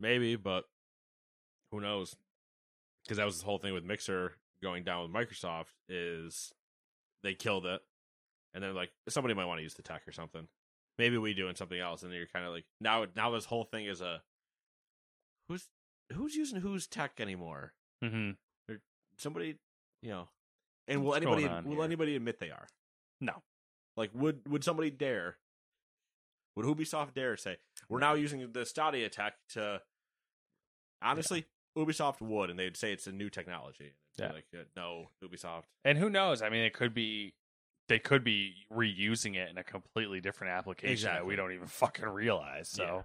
Maybe, but who knows? Because that was the whole thing with Mixer going down with Microsoft is they killed it, and they're like somebody might want to use the tech or something. Maybe we do and something else, and you're kind of like now now this whole thing is a who's who's using whose tech anymore? Mm-hmm. Somebody, you know, and will What's anybody will here? anybody admit they are? No. Like would would somebody dare? Would Ubisoft dare say we're now using the Stadia tech to? Honestly, Ubisoft would, and they'd say it's a new technology. Yeah. Like no, Ubisoft. And who knows? I mean, it could be they could be reusing it in a completely different application that we don't even fucking realize. So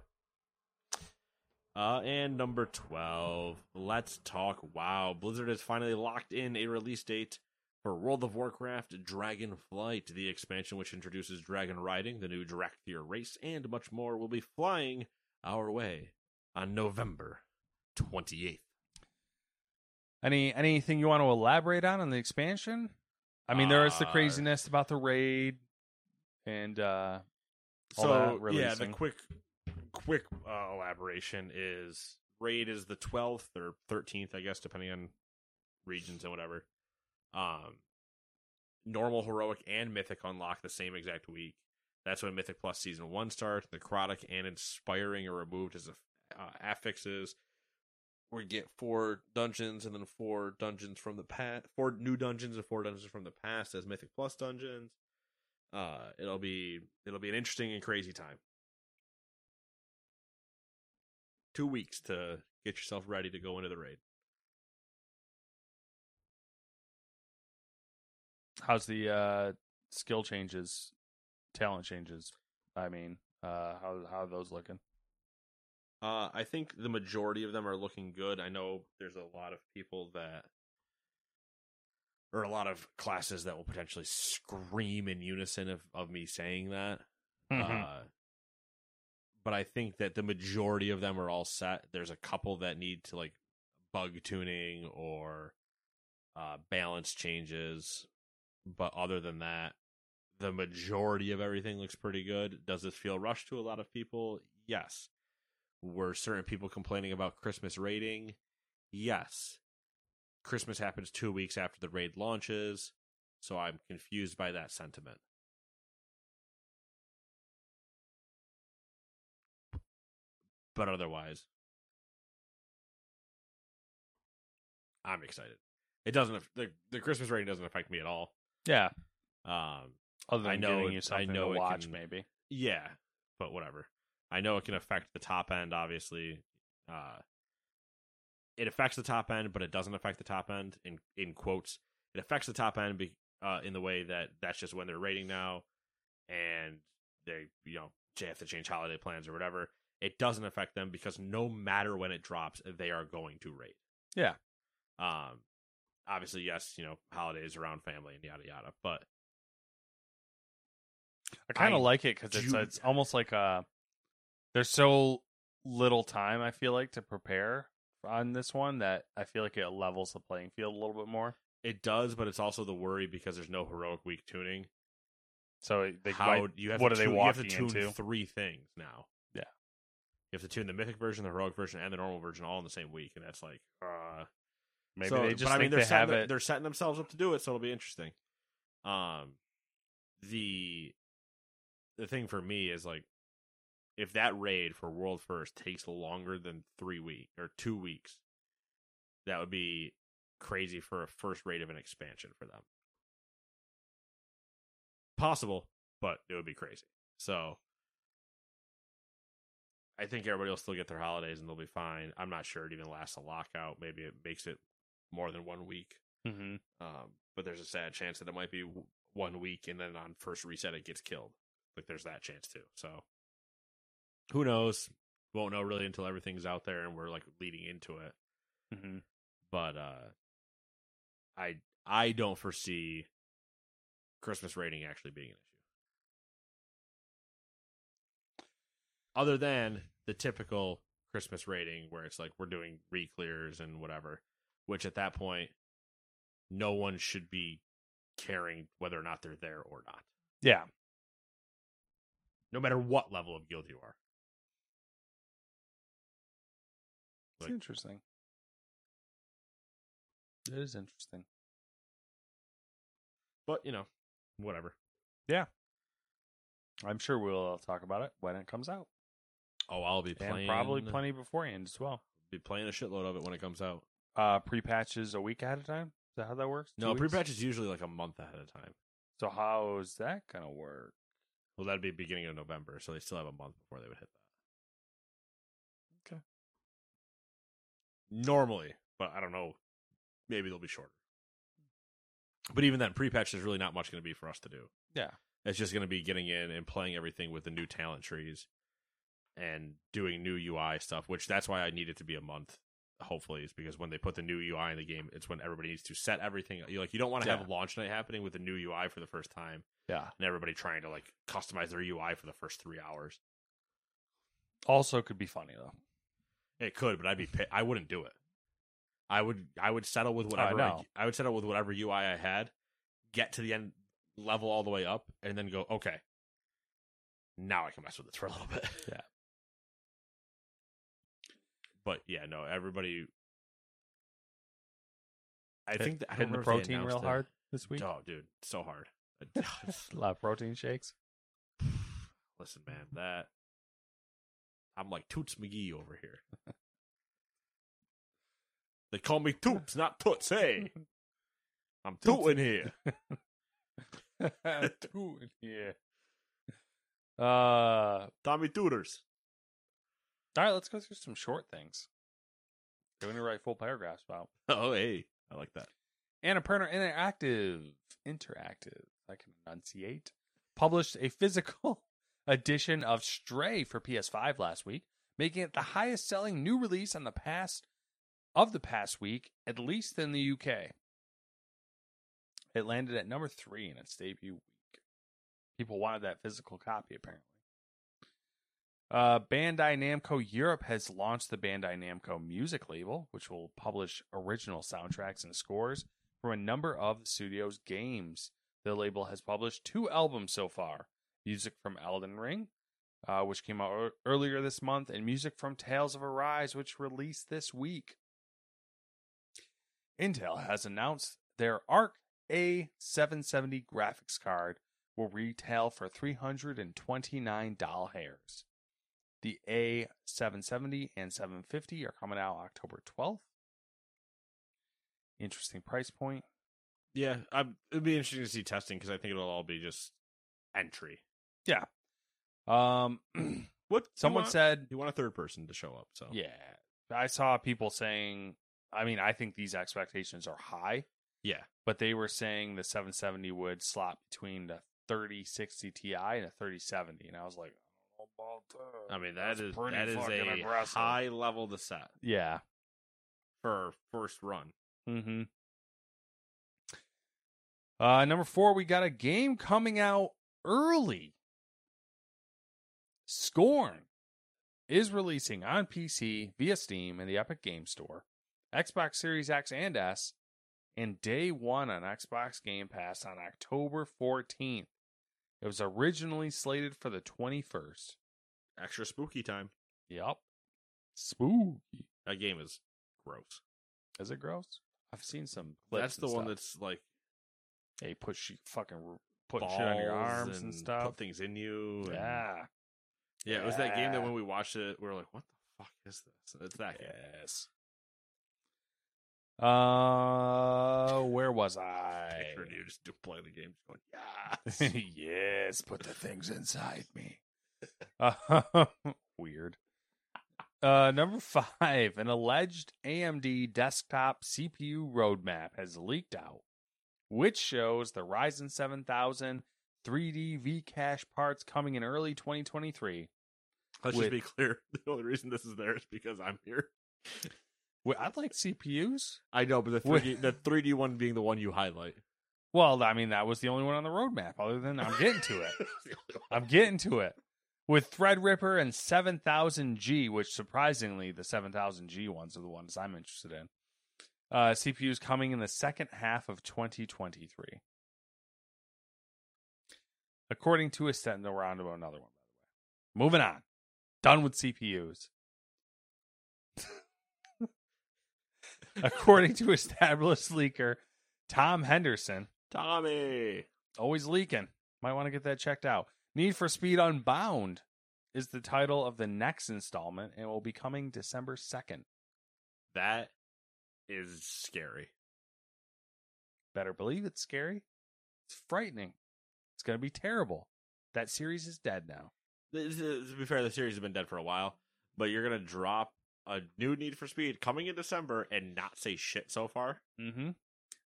Uh, and number 12, let's talk WoW. Blizzard has finally locked in a release date for World of Warcraft Dragonflight. The expansion, which introduces dragon riding, the new Dracthyr race, and much more, will be flying our way on November 28th. any anything you want to elaborate on on the expansion? I mean, there is the Uh, craziness about the raid and uh all So yeah, the quick, quick uh, elaboration is raid is the twelfth or thirteenth, I guess, depending on regions and whatever. Um, normal, heroic, and mythic unlock the same exact week. That's when Mythic Plus Season One starts. Necrotic and Inspiring are removed as uh, affixes. We get four dungeons and then four dungeons from the past, four new dungeons and four dungeons from the past as Mythic Plus dungeons. Uh, it'll be it'll be an interesting and crazy time. Two weeks to get yourself ready to go into the raid. How's the uh skill changes, talent changes? I mean, uh how how are those looking? Uh, I think the majority of them are looking good. I know there's a lot of people that, or a lot of classes that will potentially scream in unison of, of me saying that. Uh, but I think that the majority of them are all set. There's a couple that need to like bug tuning or uh, balance changes, but other than that, the majority of everything looks pretty good. Does this feel rushed to a lot of people? Yes. Were certain people complaining about Christmas rating? Yes. Christmas happens two weeks after the raid launches, so I'm confused by that sentiment. But otherwise, I'm excited. It doesn't the the Christmas rating doesn't affect me at all. Yeah. Um, Other than I know it- you I something know to watch, can- maybe. yeah, but whatever. I know it can affect the top end. Obviously, uh, it affects the top end, but it doesn't affect the top end. In in quotes, it affects the top end be, uh, in the way that that's just when they're rating now, and they you know they have to change holiday plans or whatever. It doesn't affect them because no matter when it drops, they are going to rate. Yeah. Um, obviously, yes, you know holidays around family and yada yada, but I kind of like it because it's it's almost like uh there's so little time I feel like to prepare on this one that I feel like it levels the playing field a little bit more. It does, but it's also the worry because there's no heroic week tuning. So they How might, you have what to are they tune, you have to walking tune into? three things now. You have to tune the mythic version, the heroic version, and the normal version all in the same week, and that's like, uh, Maybe so- they just. But I mean, they're they have setting, it. They're setting themselves up to do it, so it'll be interesting. Um, the the thing for me is like, if that raid for World First takes longer than three weeks or two weeks, that would be crazy for a first raid of an expansion for them. Possible, but it would be crazy. So I think everybody will still get their holidays and they'll be fine. I'm not sure it even lasts a lockout. Maybe it makes it more than one week. hmm Um, but there's a sad chance that it might be one week and then on first reset it gets killed. Like there's that chance too. So who knows? Won't know really until everything's out there and we're like leading into it. hmm But uh I I don't foresee Christmas rating actually being an issue. Other than the typical Christmas rating where it's like we're doing re-clears and whatever, which at that point no one should be caring whether or not they're there or not. Yeah. No matter what level of guild you are. It's Like- interesting. It is interesting. But, you know, whatever. Yeah. I'm sure we'll talk about it when it comes out. Oh, I'll be playing And probably plenty beforehand as well. be playing a shitload of it when it comes out. Uh pre-patches a week ahead of time? Is that how that works? No, Two weeks? pre-patch is usually like a month ahead of time. So how's that gonna work? Well, that'd be beginning of November, so they still have a month before they would hit that. Okay. Normally, but I don't know. Maybe they'll be shorter. But even then, pre-patch is really not much going to be for us to do. Yeah. It's just going to be getting in and playing everything with the new talent trees and doing new UI stuff, which that's why I need it to be a month. Hopefully, is because when they put the new UI in the game, it's when everybody needs to set everything. You like you don't want to Yeah. have launch night happening with the new UI for the first time Yeah. and everybody trying to like customize their UI for the first three hours. Also could be funny though. It could, but I'd be I wouldn't do it. I would I would settle with whatever I. I would settle with whatever UI I had, get to the end level all the way up, and then go okay. Now I can mess with this for a little bit. Yeah. But yeah, no, everybody. I Hit- think that, I hitting the remember if they protein real it. hard this week. Oh, dude, so hard. <laughs> <laughs> a lot of protein shakes. <sighs> Listen, man, that I'm like Toots McGee over here. they call me Toots, not Toots. Hey, <laughs> I'm tooting here. Two in here. Uh, Tommy Tommy Tooters. right, let's go through some short things. Doing to write full paragraphs about. <laughs> Oh, hey, I like that. Annapurna Interactive, Interactive, I can enunciate, published a physical <laughs> edition of Stray for PS5 last week, making it the highest selling new release on the past of the past week, at least in the UK. It landed at number three in its debut week. People wanted that physical copy, apparently. Uh, Bandai Namco Europe has launched the Bandai Namco music label, which will publish original soundtracks and scores from a number of the studio's games. The label has published two albums so far music from Elden Ring, uh, which came out ear- earlier this month, and music from Tales of Arise, which released this week. Intel has announced their Arc A770 graphics card will retail for $329 hairs. The A770 and 750 are coming out October 12th. Interesting price point. Yeah, i it'd be interesting to see testing because I think it'll all be just entry. Yeah. Um <clears throat> What someone you want, said you want a third person to show up. So Yeah. I saw people saying I mean, I think these expectations are high, yeah, but they were saying the 770 would slot between the 3060 Ti and a 3070 and I was like, I don't know about that. I mean that That's is that is a aggressive. high level to set Yeah. for first run. Mm-hmm. Uh, number four, we got a game coming out early. Scorn is releasing on PC via Steam and the Epic Game Store, Xbox Series X and S, and day one on Xbox Game Pass on October 14th. It was originally slated for the 21st. Extra spooky time. Yep. Spooky. That game is gross. Is it gross? I've seen some clips. That's the and one stuff. that's like They put sh- fucking put shit on your arms and, stuff. Put things in you. and- Yeah. yeah. It was that game that when we watched it, we were like, "What the fuck is this?" It's that game. Yes. Uh, where was <laughs> I? Picture you just do play the game, just going, <laughs> "Yes." yes, put the things inside me. Uh, <laughs> weird. Uh, number five, an alleged AMD desktop CPU roadmap has leaked out, which shows the Ryzen 7000 3D V cache parts coming in early 2023. Let's With- just be clear. <laughs> The only reason this is there is because I'm here. Wait, I like CPUs. I know, but the 3D, the 3D one being the one you highlight. Well, I mean, that was the only one on the roadmap. Other than I'm getting to it. <laughs> I'm getting to it. With Threadripper and 7000G, which surprisingly, the 7000G ones are the ones I'm interested in. Uh, CPUs coming in the second half of 2023. According to a stent, we're on to another one, by the way. Moving on. Done with CPUs. <laughs> According to established leaker Tom Henderson, Tommy. always leaking. Might want to get that checked out. Need for Speed Unbound is the title of the next installment and will be coming December 2nd. That is scary. Better believe it's scary. It's frightening. It's going to be terrible. That series is dead now. This is- To be fair, the series has been dead for a while, but you're gonna drop a new Need for Speed coming in December and not say shit so far. Mm-hmm.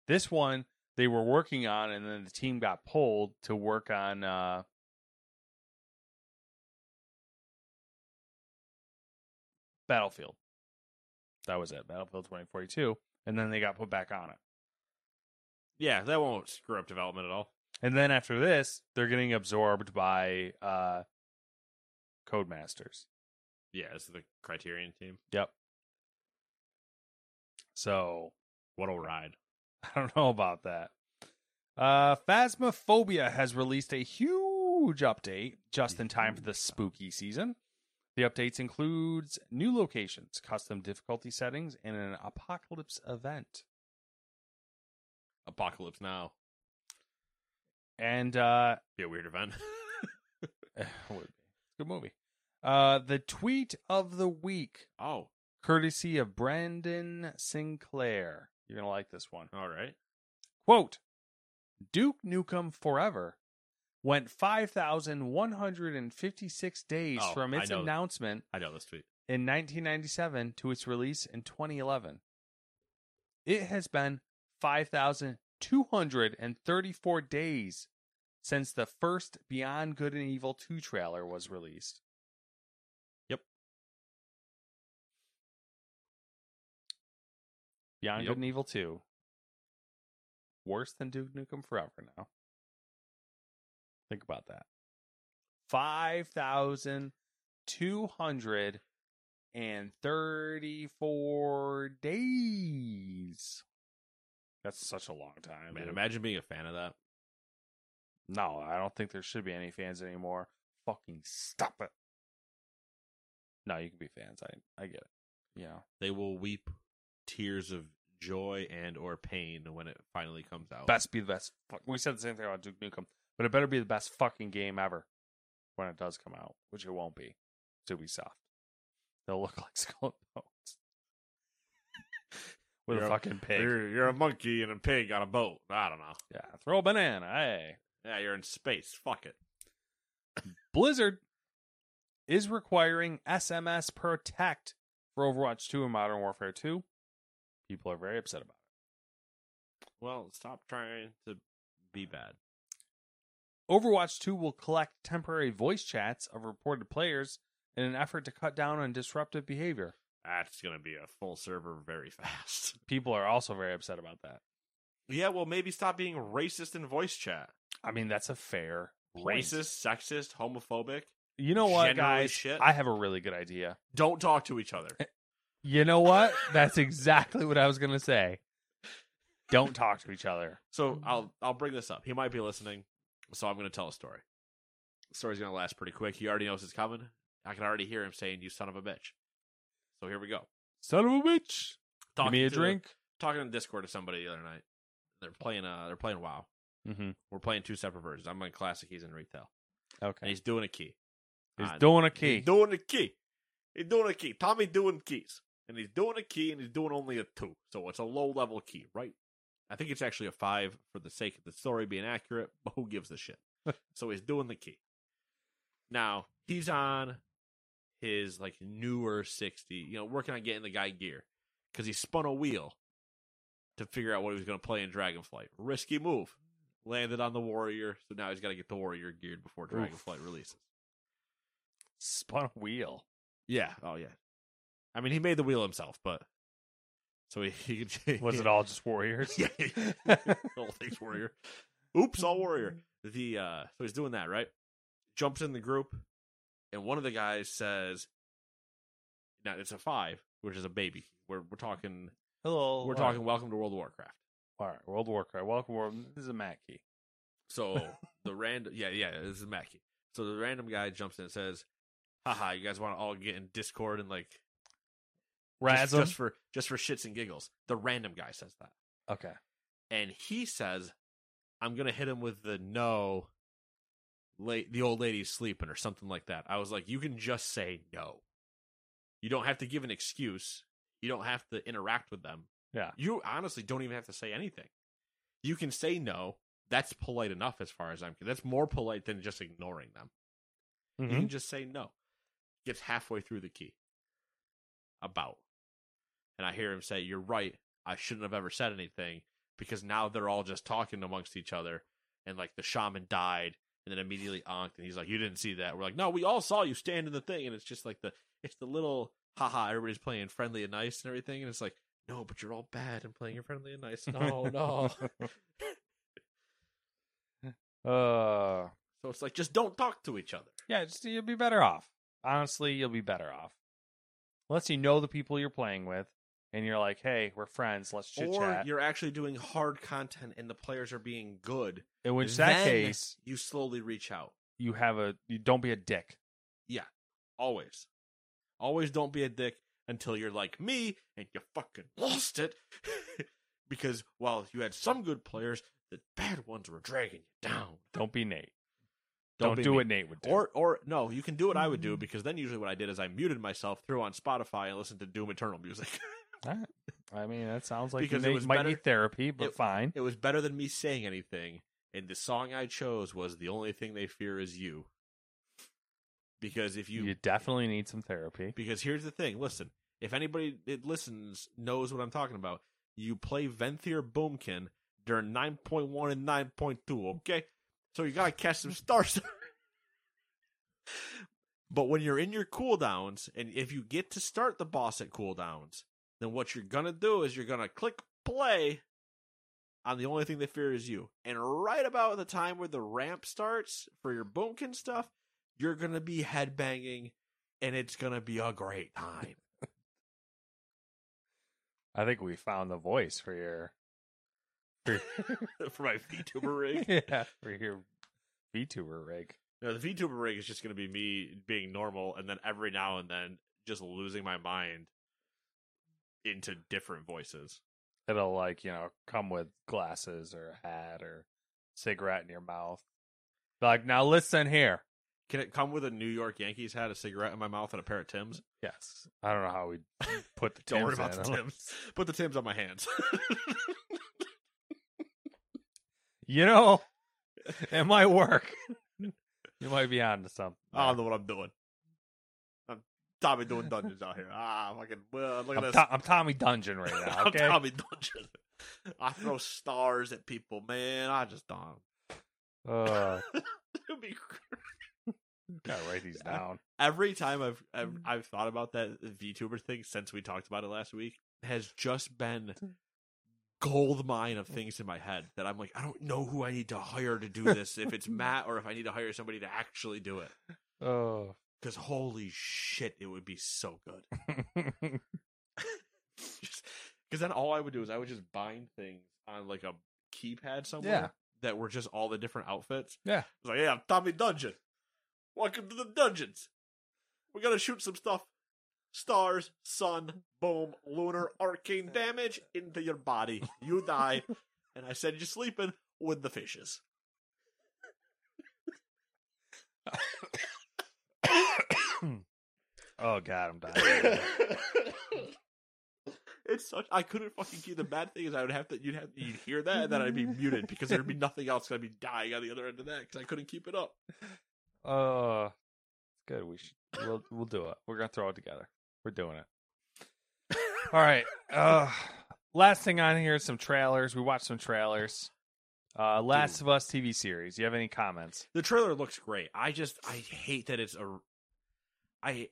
This one they were working on, and then the team got pulled to work on uh, Battlefield. That was it, Battlefield 2042, and then they got put back on it. Yeah, that won't screw up development at all. And then after this, they're getting absorbed by uh, Codemasters. Yeah, it's the Criterion team. Yep. So What a ride! <laughs> I don't know about that. Uh, Phasmophobia has released a huge update just in time for the spooky season. The updates includes new locations, custom difficulty settings, and an apocalypse event. Apocalypse Now. And uh, Be a weird event. <laughs> <laughs> good movie. Uh, the tweet of the week, oh, courtesy of Brandon Sinclair. You're gonna like this one. all right. Quote Duke Nukem Forever went 5,156 days Oh, from its know. announcement I know this tweet. in 1997 to its release in 2011. It has been 5,234 days since the first Beyond Good and Evil 2 trailer was released. Yep. Beyond Yep. Good and Evil 2. Worse than Duke Nukem Forever now. Think about that. 5,234 days. That's such a long time. Man, dude. imagine being a fan of that. No, I don't think there should be any fans anymore. Fucking stop it. No, you can be fans. I I get it. Yeah. They will weep tears of joy and or pain when it finally comes out. Best be the best. Fuck, we said the same thing about Duke Nukem, but it better be the best fucking game ever when it does come out, which it won't be. It's Ubisoft. They'll look <laughs> like Skull and Bones <laughs> with You're a fucking pig. You're, you're a monkey and a pig on a boat. I don't know. Yeah, throw a banana. Hey, Yeah, you're in space. Fuck it. <laughs> Blizzard is requiring SMS Protect for Overwatch 2 and Modern Warfare 2. People are very upset about it. Well, stop trying to be bad. Overwatch 2 will collect temporary voice chats of reported players in an effort to cut down on disruptive behavior. That's gonna be a full server very <laughs> fast. People are also very upset about that. Yeah, well, maybe stop being racist in voice chat. I mean, that's a fair point. Racist, sexist, homophobic. You know what, guys? shit. I have a really good idea. Don't talk to each other. Eh, you know what? That's exactly what I was going to say. Don't talk to each other. So I'll I'll bring this up. He might be listening, so I'm going to tell a story. The story's going to last pretty quick. He already knows it's coming. I can already hear him saying, "You son of a bitch." So here we go. Son of a bitch. Give Talking me a drink. talking on Discord to somebody the other night. They're playing. Uh, they're playing WoW. Mm-hmm. We're playing two separate versions. I'm on classic. He's in retail, and Okay. he's doing a key. He's Uh, doing a key. He's doing a key. He's doing a key. Tommy doing keys. And he's doing a key and he's doing only a two. So it's a low level key, right? I think it's actually a five for the sake of the story being accurate, but who gives a shit? <laughs> so he's doing the key. Now, he's on his like newer 60, you know, working on getting the guy gear. Because he spun a wheel to figure out what he was going to play in Dragonflight. Risky move. Landed on the warrior, so now he's got to get the warrior geared before Dragonflight releases. Spun a wheel. Yeah. Oh yeah. I mean, he made the wheel himself, but so he, he could. <laughs> Was it all just warriors? <laughs> Yeah. <laughs> all things warrior. Oops, all warrior. The uh, so he's doing that right. Jumps in the group, and one of the guys says, "Now it's a five, which is a baby. We're we're talking Hello. we're all talking right. Welcome to World of Warcraft." All right. World of Warcraft. Welcome, World. This is a Mac key. So the random, yeah, yeah, this is Mackie. So the random guy jumps in and says, "Haha, you guys want to all get in Discord and like just, just for just for shits and giggles." The random guy says that, Okay. and he says, "I'm gonna hit him with the no." Late, the old lady's sleeping or something like that. I was like, you can just say no. You don't have to give an excuse. You don't have to interact with them. Yeah. You honestly don't even have to say anything. You can say no. That's polite enough as far as I'm concerned. That's more polite than just ignoring them. You Mhm. can just say no. Gets halfway through the key. About. And I hear him say, You're right. I shouldn't have ever said anything because now they're all just talking amongst each other. And like the shaman died and then immediately onked. And he's like, You didn't see that. We're like, No, we all saw you stand in the thing. And it's just like the, it's the little, haha, everybody's playing friendly and nice and everything. And it's like, No, but you're all bad and playing friendly and nice. <laughs> No, no. <laughs> Uh. so it's like, just don't talk to each other. Yeah. Just you'll be better off. Honestly, you'll be better off. Unless you know the people you're playing with, and you're like, "Hey, we're friends. Let's chit or chat." you're actually doing hard content and the players are being good. In which that Then case, you slowly reach out. you have a. You don't be a dick. Yeah, always, always don't be a dick until you're like me and you fucking lost it. <laughs> because while you had some good players, the bad ones were dragging you down. Don't be Nate. Don't Don't, be do me. what Nate would do. Or, or no, you can do what I would do because then usually what I did is I muted myself, threw on Spotify, and listened to Doom Eternal music. <laughs> I mean, that sounds like Because you it was might better- need therapy, but it- fine. It was better than me saying anything, and the song I chose was "The Only Thing They Fear Is You." Because if You, you, definitely need some therapy. because here's the thing, listen, if anybody that listens knows what I'm talking about, you play Venthyr Boomkin during 9.1 and 9.2, okay? So you gotta catch some stars. <laughs> but when you're in your cooldowns, and if you get to start the boss at cooldowns, then what you're gonna do is you're gonna click play on the only thing they fear is you. And right about the time where the ramp starts for your boomkin stuff, you're gonna be headbanging and it's gonna be a great time. <laughs> I think we found the voice for your. For, <laughs> for my VTuber rig. <laughs> yeah, for your VTuber rig. No, the VTuber rig is just gonna be me being normal and then every now and then just losing my mind into different voices. It'll like you know come with glasses or a hat or cigarette in your mouth. Like now, listen here. Can it come with a New York Yankees hat, a cigarette in my mouth, and a pair of Tims? Yes, I don't know how we put the <laughs> Don't worry about in. the Tims. Put the Tims on my hands. <laughs> You know, <laughs> it might work. you might be onto something. I don't know what I'm doing. I'm Tommy doing dungeons out here. Ah, fucking well, look at I'm, this. To- I'm Tommy Dungeon right <laughs> now. I'm Tommy Dungeon. I throw stars at people, man. I just don't. uh, <laughs> It'd be gotta write these down. every time I've, I've I've thought about that VTuber thing since we talked about it last week has just been gold mine of things in my head that I'm like I don't know who I need to hire to do this if it's <laughs> Matt or if I need to hire somebody to actually do it Oh, because holy shit it would be so good <laughs> <laughs> because then all I would do is I would just bind things on like a keypad somewhere Yeah. that were just all the different outfits yeah. It's like, yeah, I'm Tommy Dungeon. Welcome to the dungeons. We're gonna shoot some stuff. Stars, sun, boom, lunar, arcane damage into your body. You die, <laughs> and I send you sleeping with the fishes. <coughs> oh God, I'm dying. <laughs> it's such. I couldn't fucking keep. The bad thing is, I would have to. You'd have. You'd hear that, and then I'd be muted because there'd be <laughs> nothing else. I'd be dying on the other end of that because I couldn't keep it up. Uh, good. We should. We'll we'll do it. We're gonna throw it together. We're doing it. All right. <laughs> Uh, last thing on here, some trailers. We watched some trailers. Uh, Last of Us TV series. You have any comments? The trailer looks great. I just I hate that it's a I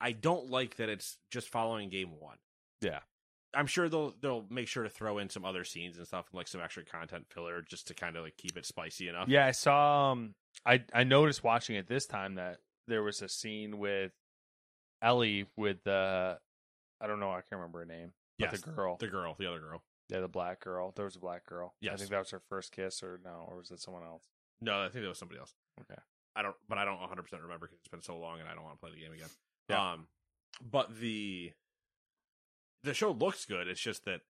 I don't like that it's just following game 1. Yeah. I'm sure they'll they'll make sure to throw in some other scenes and stuff like some extra content filler just to kind of like keep it spicy enough. Yeah, I saw. Um, I I noticed watching it this time that there was a scene with Ellie with the. I don't know. I can't remember her name. Yes, the girl. The girl, the other girl. Yeah, the black girl. There was a black girl. Yes. I think that was her first kiss, or no, or was it someone else? No, I think that was somebody else. Okay. I don't but I don't 100% remember cuz it's been so long and I don't want to play the game again. Yeah. Um but the the show looks good. It's just that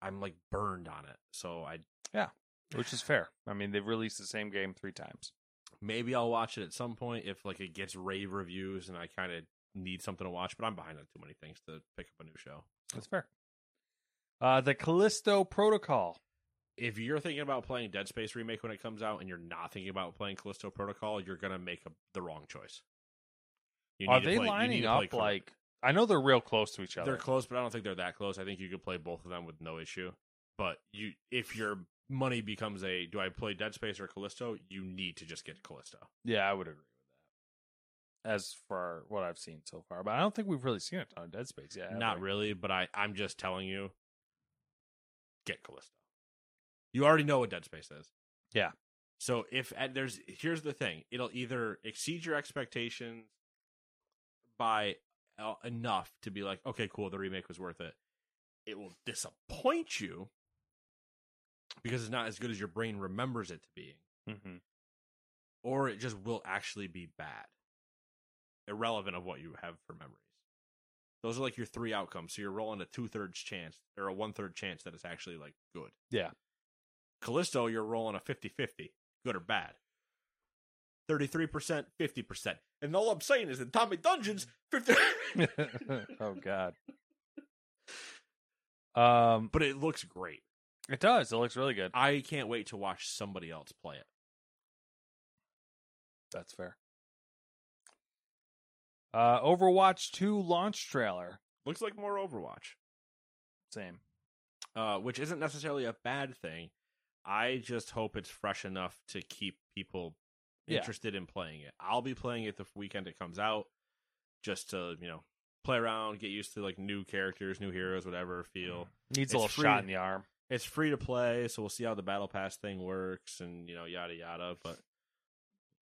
I'm like burned on it. So I yeah, Which is fair. I mean, they've released the same game three times. maybe I'll watch it at some point if like it gets rave reviews and I kind of need something to watch. But I'm behind on too many things to pick up a new show. That's fair. Uh, the Callisto Protocol. If you're thinking about playing Dead Space remake when it comes out and you're not thinking about playing Callisto Protocol, you're gonna make a, the wrong choice. Are to they play- lining to up like? I know they're real close to each other. They're close, but I don't think they're that close. I think you could play both of them with no issue. But you, if your money becomes a, do I play Dead Space or Callisto? You need to just get Callisto. Yeah, I would agree with that. As for what I've seen so far, but I don't think we've really seen it on Dead Space yet. Not we? really, but I, I'm just telling you, get Callisto. You already know what Dead Space is. Yeah. So if and there's here's the thing, it'll either exceed your expectations by uh, enough to be like, okay, cool, the remake was worth it. It will disappoint you because it's not as good as your brain remembers it to be, Mhm. or it just will actually be bad, irrelevant of what you have for memories. Those are like your three outcomes. So you're rolling a two thirds chance or a one third chance that it's actually like good. Yeah. Callisto, you're rolling a 50 50, good or bad. 33%, 50%. And all I'm saying is in Tommy Dungeons, 50. <laughs> oh God. Um, but it looks great. it does. It looks really good. I can't wait to watch somebody else play it. That's fair. Uh, Overwatch 2 launch trailer. Looks like more Overwatch, Same. uh, which isn't necessarily a bad thing. I just hope it's fresh enough to keep people Yeah. interested in playing it. I'll be playing it the weekend it comes out, just to you know play around, get used to like new characters, new heroes, whatever feel. Needs a little free. shot in the arm. It's free to play, so we'll see how the battle pass thing works, and you know yada yada. But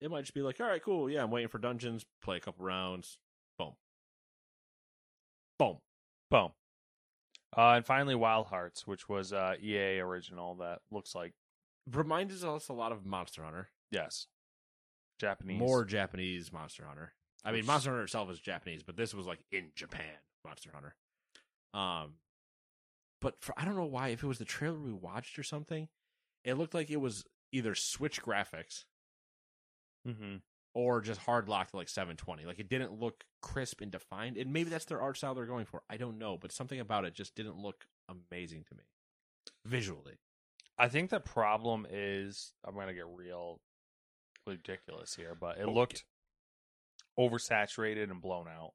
it might just be like, all right, cool, yeah, I'm waiting for dungeons, play a couple rounds, boom, boom. Boom. Uh, and finally, Wild Hearts, which was uh, EA original. That looks like Reminds us a lot of Monster Hunter. yes, Japanese. More Japanese Monster Hunter. I mean, Monster Hunter itself is Japanese, but this was like in Japan Monster Hunter. Um, but for I don't know why if it was the trailer we watched or something, it looked like it was either Switch graphics Mm-hmm. or just hard locked to like 720. Like it didn't look crisp and defined. And maybe that's their art style they're going for. I don't know, but something about it just didn't look amazing to me visually. I think the problem is I'm gonna get real ridiculous here, but it Okay. looked oversaturated and blown out,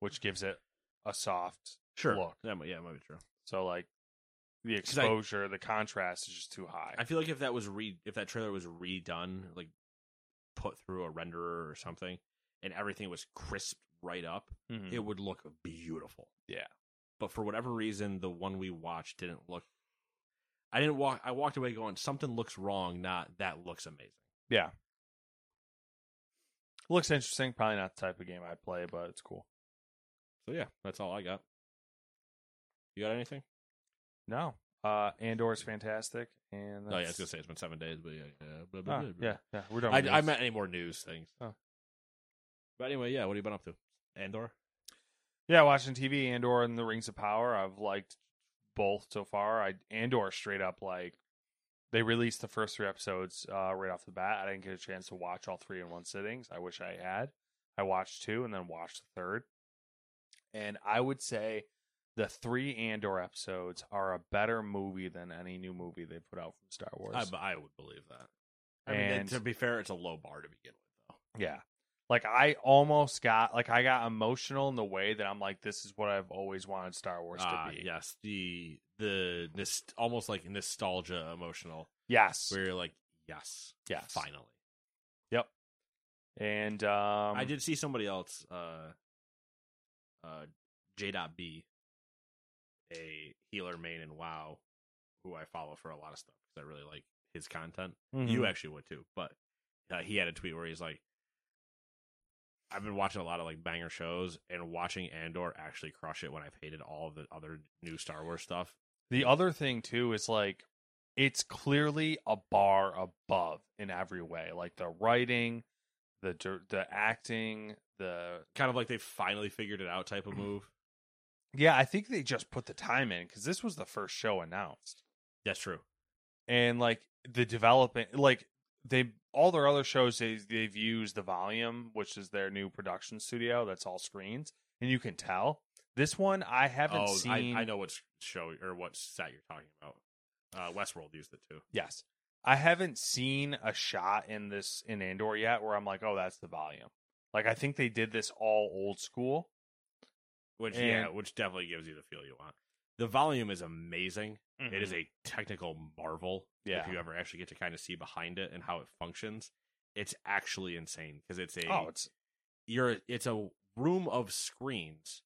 which gives it a soft look. That might, yeah, that might be true. So like the 'Cause I- exposure, the contrast is just too high. I feel like if that was re if that trailer was redone, like put through a renderer or something, and everything was crisp right up, Mhm. it would look beautiful. Yeah. But for whatever reason, the one we watched didn't look. I didn't walk. I walked away going, something looks wrong. Not that looks amazing. yeah. Looks interesting. Probably not the type of game I'd play, but it's cool. So yeah, that's all I got. You got anything? No. Uh is fantastic and Oh yeah, I was gonna say it's been seven days, but yeah, yeah, blah, blah, Ah, blah, yeah, yeah. We're done. I, I meant any more news things. Oh. But anyway, yeah. What have you been up to? Andor. Yeah, watching TV, Andor and the Rings of Power. I've liked both so far. I Andor straight up like they released the first three episodes uh, right off the bat. I didn't get a chance to watch all three in one sittings. I wish I had. I watched two and then watched the third. And I would say the three Andor episodes are a better movie than any new movie they put out from Star Wars. I, I would believe that. I mean, to be fair, it's a low bar to begin with, though. Yeah. Like I almost got like I got emotional in the way that I'm like this is what I've always wanted Star Wars Ah, to be. yes, the the this almost like nostalgia emotional, Yes. where you're like, yes, Yes. finally. Yep. And um I did see somebody else, uh, uh, J. B, a healer main in WoW, who I follow for a lot of stuff because I really like his content. Mhm. You actually would too, but uh, he had a tweet where he's like, "I've been watching a lot of like banger shows, and watching Andor actually crush it when I've hated all of the other new Star Wars stuff." the other thing too is like it's clearly a bar above in every way. Like the writing, the the acting, the Kind of like they finally figured it out type of <clears throat> move. Yeah, I think they just put the time in cuz this was the first show announced. That's true. and like the development like they all their other shows they, they've used the volume which is their new production studio that's all screens and you can tell this one i haven't oh, seen I, I know what show or what set you're talking about. Uh, Westworld used it too. yes i haven't seen a shot in this in andor yet where i'm like oh that's the volume like i think they did this all old school Which yeah, which definitely gives you the feel you want. The volume is amazing. It is Mhm. a technical marvel. Yeah. If you ever actually get to kind of see behind it and how it functions, it's actually insane because it's a oh it's you're it's a room of screens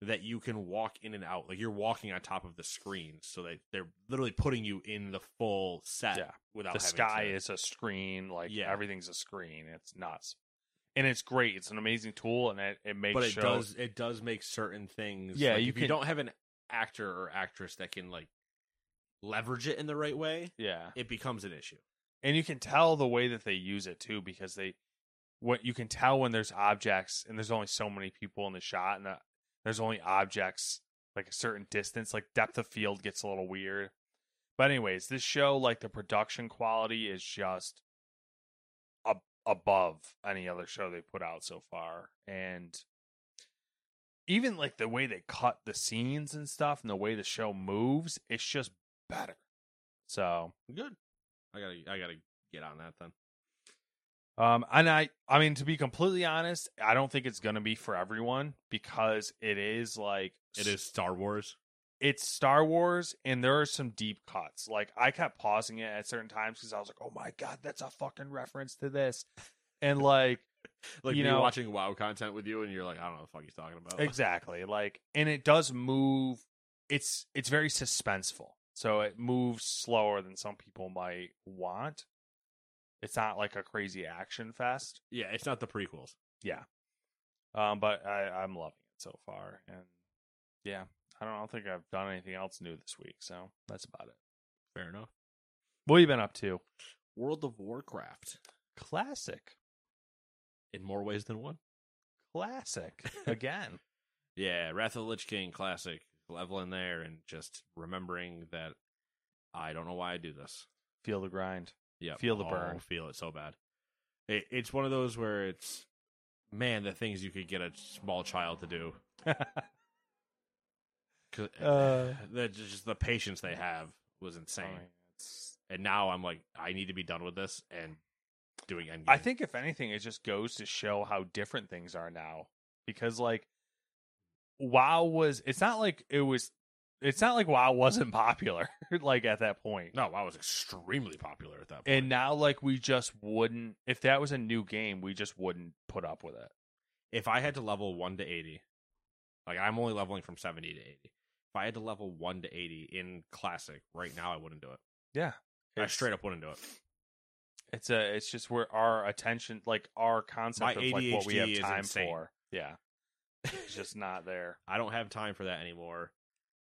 that you can walk in and out. Like you're walking on top of the screens, so that they're literally putting you in the full set. Yeah. Without the sky to- is a screen like Yeah. everything's a screen it's nuts and it's great it's an amazing tool and it, it makes but it shows does it does make certain things. Yeah, like, you if you don't have an actor or actress that can like leverage it in the right way, yeah it becomes an issue. and you can tell the way that they use it too because they what you can tell when there's objects and there's only so many people in the shot and that there's only objects like a certain distance like depth of field gets a little weird but anyways this show like the production quality is just above any other show they put out so far and even like the way they cut the scenes and stuff and the way the show moves it's just better so Good. I gotta I gotta get on that then. Um, and I, I mean, to be completely honest, I don't think it's gonna be for everyone because it is like It is Star Wars. It's Star Wars, and there are some deep cuts. Like I kept pausing it at certain times because I was like, "Oh my god, that's a fucking reference to this," and like <laughs> Like You know- watching WoW content with you, and you're like, I don't know what the fuck he's talking about. <laughs> exactly like, and it does move. It's it's very suspenseful, so it moves slower than some people might want. It's not like a crazy action fest. Yeah, it's not the prequels. Yeah. Um, but I, I'm loving it so far, and yeah, I don't, I don't think I've done anything else new this week, so that's about it. Fair enough. What have you been up to? World of Warcraft Classic, in more ways than one. classic <laughs> again. Yeah, Wrath of the Lich King classic. leveling there and just remembering that I don't know why I do this. Feel the grind. Yeah, Feel the oh, burn. Feel it so bad. It, it's one of those where it's man, the things you could get a small child to do. <laughs> 'Cause, <sighs> Uh. the, just the patience they have was insane. And now I'm like, I need to be done with this and doing endgame. I think if anything, it just goes to show how different things are now. Because like WoW was it's not like it was it's not like WoW wasn't <laughs> popular like at that point. no, WoW was extremely popular at that point. And now like we just wouldn't if that was a new game, we just wouldn't put up with it. if I had to level one to eighty, like I'm only leveling from seventy to eighty. If I had to level one to eighty in classic right now, I wouldn't do it. Yeah. I straight up wouldn't do it. It's a it's just where our attention like our concept My of like what we have time for. Yeah. It's just not there. <laughs> I don't have time for that anymore.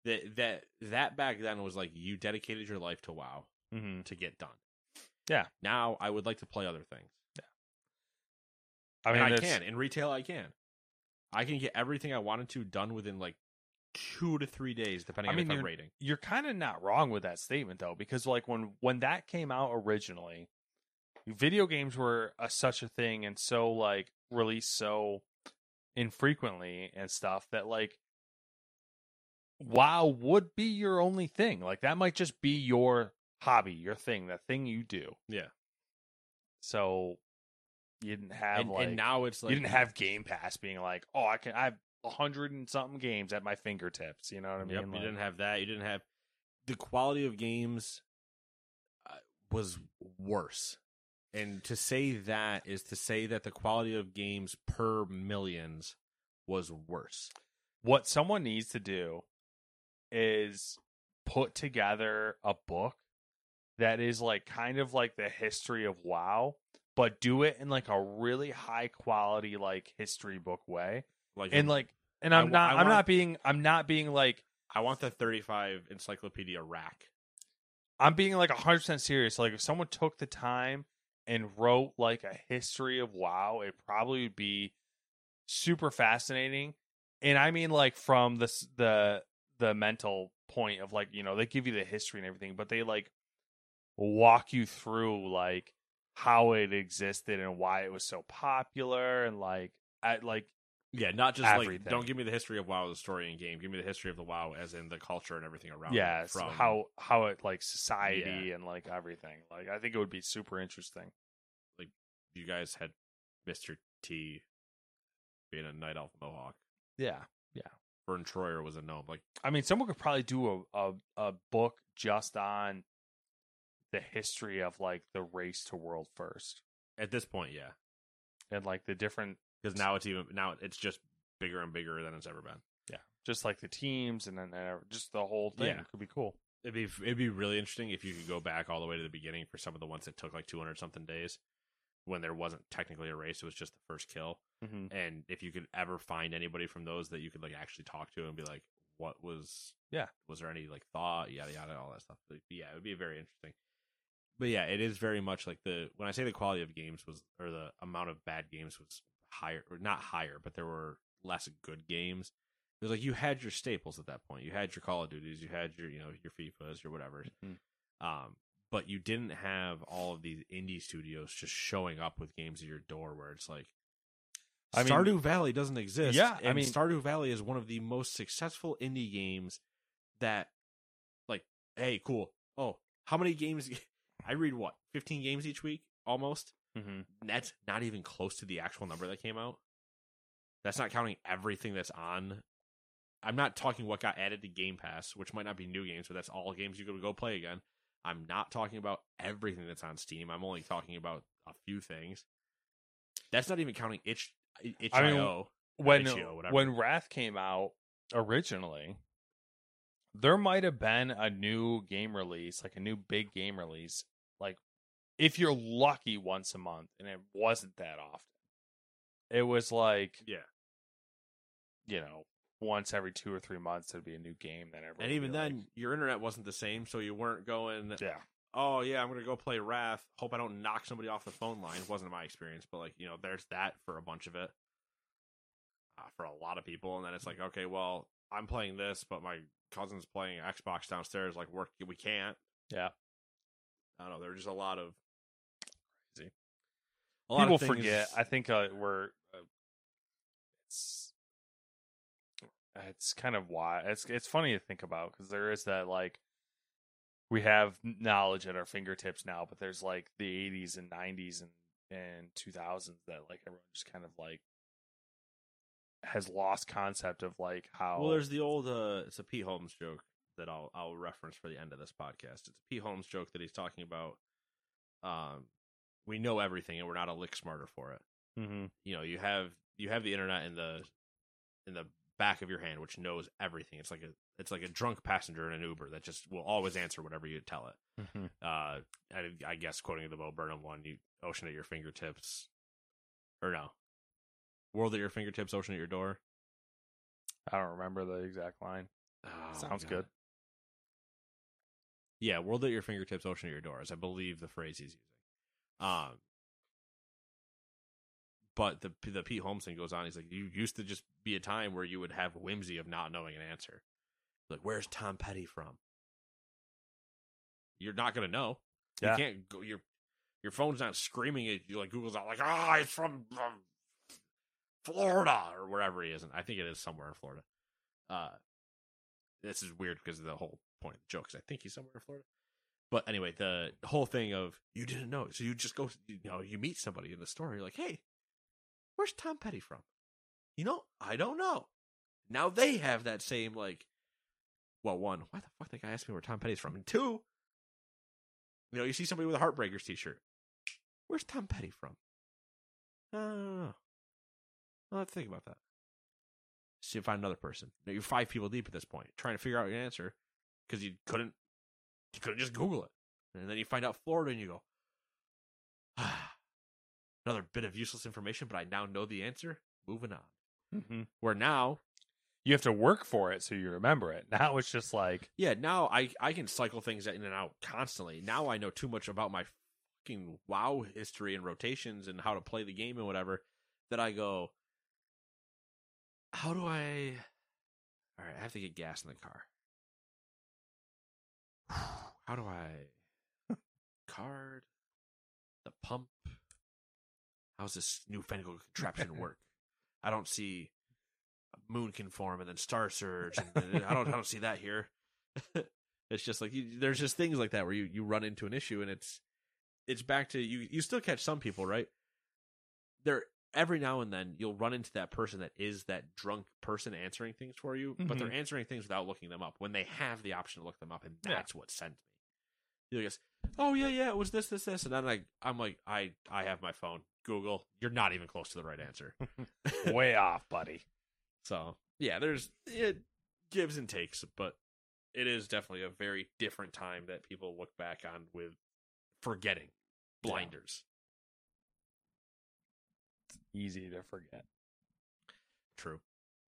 That that that back then was like you dedicated your life to WoW Mm-hmm. to get done. Yeah. Now I would like to play other things. Yeah. I mean, I can in retail. I can. I can get everything I wanted to done within like two to three days, depending I on mean, if I'm rating. you're kind of not wrong with that statement though because like when when that came out originally video games were a, such a thing and so like released so infrequently and stuff that like wow would be your only thing. Like that might just be your hobby your thing that thing you do. Yeah, so you didn't have and, like and now it's like you didn't have game pass being like oh i can i a hundred and something games at my fingertips you know what i mean Yep, Like- you didn't have that. You didn't have the quality of games uh, was worse. And to say that is to say that the quality of games per millions was worse. what someone needs to do is put together a book that is like kind of like the history of WoW, but do it in like a really high quality like history book way. Like And like and I I'm wa- not I I'm not being I'm not being like I want the 35 encyclopedia rack. I'm being like 100% serious. Like if someone took the time and wrote like a history of WoW, it probably would be super fascinating. And I mean like from the the the mental point of like, you know, they give you the history and everything, but they like walk you through like how it existed and why it was so popular and like at like Yeah, not just Everything. like don't give me the history of WoW as a story and game. Give me the history of the WoW as in the culture and everything around. yeah, it so from how how it like society and like everything. Like I think it would be super interesting. Like you guys had Mr. T being a night elf mohawk. Yeah, yeah. Vern Troyer was a gnome. Like I mean, someone could probably do a, a a book just on the history of like the race to world first at this point, yeah, and like the different because now it's even now it's just bigger and bigger than it's ever been. yeah, just like the teams and then uh, just the whole thing Yeah. could be cool. It'd be it'd be really interesting if you could go back all the way to the beginning for some of the ones that took like 200 something days when there wasn't technically a race; it was just the first kill. Mm-hmm. And if you could ever find anybody from those that you could like actually talk to and be like, "What was? Yeah. was there any like thought? Yada yada, all that stuff." But yeah, it would be very interesting. But yeah, it is very much like the when I say the quality of games was or the amount of bad games was higher or not higher, but there were less good games. It was like you had your staples at that point. You had your Call of Duties, you had your you know your FIFAs, your whatever. Mhm. Um, but you didn't have all of these indie studios just showing up with games at your door where it's like I mean- Stardew Valley doesn't exist. Yeah, I and mean- Stardew Valley is one of the most successful indie games that, like, hey, cool. Oh, how many games? <laughs> I read what fifteen games each week, almost. Mm-hmm. That's not even close to the actual number that came out. That's not counting everything that's on. I'm not talking what got added to Game Pass, which might not be new games, but that's all games you could go play again. I'm not talking about everything that's on Steam. I'm only talking about a few things. That's not even counting itch itch.io. I mean, when Itch.io, when Wrath came out originally, there might have been a new game release, like a new big game release, like if you're lucky once a month, and it wasn't that often. It was like yeah, you know once every two or three months there'd be a new game that everyone. and even then, like, your internet wasn't the same, so you weren't going. yeah, Oh yeah, I'm gonna go play Wrath. Hope I don't knock somebody off the phone line. Wasn't my experience, but like you know, there's that for a bunch of it. Uh, for a lot of people, and then it's like, okay, well, I'm playing this, but my cousin's playing Xbox downstairs. Like, work, we can't. Yeah. I don't know. There's just a lot of crazy. A lot People things- forget. I think uh, we're uh, it's it's kind of why it's it's funny to think about because there is that like we have knowledge at our fingertips now, but there's like the 80s and 90s and and 2000s that like everyone just kind of like has lost concept of like how Well, there's the old. uh It's a Pete Holmes joke that I'll I'll reference for the end of this podcast. It's a Pete Holmes joke that he's talking about. Um, we know everything, and we're not a lick smarter for it. Mhm. You know, you have you have the internet in the in the back of your hand, which knows everything. It's like a it's like a drunk passenger in an Uber that just will always answer whatever you tell it. Mhm. Uh, I, I guess quoting the Bo Burnham one, you ocean at your fingertips, or no, world at your fingertips, ocean at your door. I don't remember the exact line. Oh, Sounds God. good. Yeah, world at your fingertips, ocean at your doors. I believe the phrase he's using. Um, but the the Pete Holmes thing goes on. He's like, you used to just be a time where you would have whimsy of not knowing an answer. Like, where's Tom Petty from? You're not gonna know. Yeah. You can't go. Your your phone's not screaming at you like Google's not like, ah, it's from, from Florida or wherever he is. And I think it is somewhere in Florida. Uh, this is weird because of the whole point of the joke. 'cause I think he's somewhere in Florida. But anyway, the whole thing of you didn't know, so you just go, you know, you meet somebody in the store. You're like, hey, where's Tom Petty from? You know, I don't know. Now they have that same like, well, one, why the fuck that guy asked me where Tom Petty's from, and two, you know, you see somebody with a Heartbreakers T-shirt. Where's Tom Petty from? Have to think about that. See if I find another person. You're five people deep at this point, trying to figure out your answer because you couldn't you couldn't just Google it. And then you find out Florida and you go, ah, <sighs> another bit of useless information, but I now know the answer. Moving on. Mm-hmm. Where now, You have to work for it so you remember it. Now it's just like yeah, now I, I can cycle things in and out constantly. Now I know too much about my fucking WoW history and rotations and how to play the game and whatever that I go, how do I. All right, I have to get gas in the car. <sighs> How do I. Card? The pump? How's this newfangled contraption <laughs> work? I don't see Moonkin form and then star surge and I don't I don't see that here. <laughs> it's just like you, there's just things like that where you you run into an issue and it's it's back to you you still catch some people, right? There every now and then you'll run into that person that is that drunk person answering things for you, but they're mm-hmm. answering things without looking them up when they have the option to look them up and Yeah. that's what sent me. You guess, oh yeah, yeah, it was this, this, this, and then like I'm like, I, I have my phone. Google, you're not even close to the right answer. <laughs> way off, buddy. So yeah, there's it gives and takes, but it is definitely a very different time that people look back on with forgetting blinders. Easy to forget. True.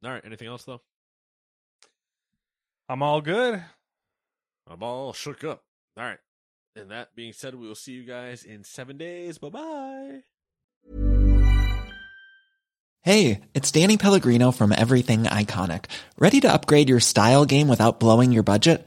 All right. Anything else though? I'm all good. I'm all shook up. All right. And that being said, we will see you guys in seven days. Bye bye. Hey, it's Danny Pellegrino from Everything Iconic. Ready to upgrade your style game without blowing your budget?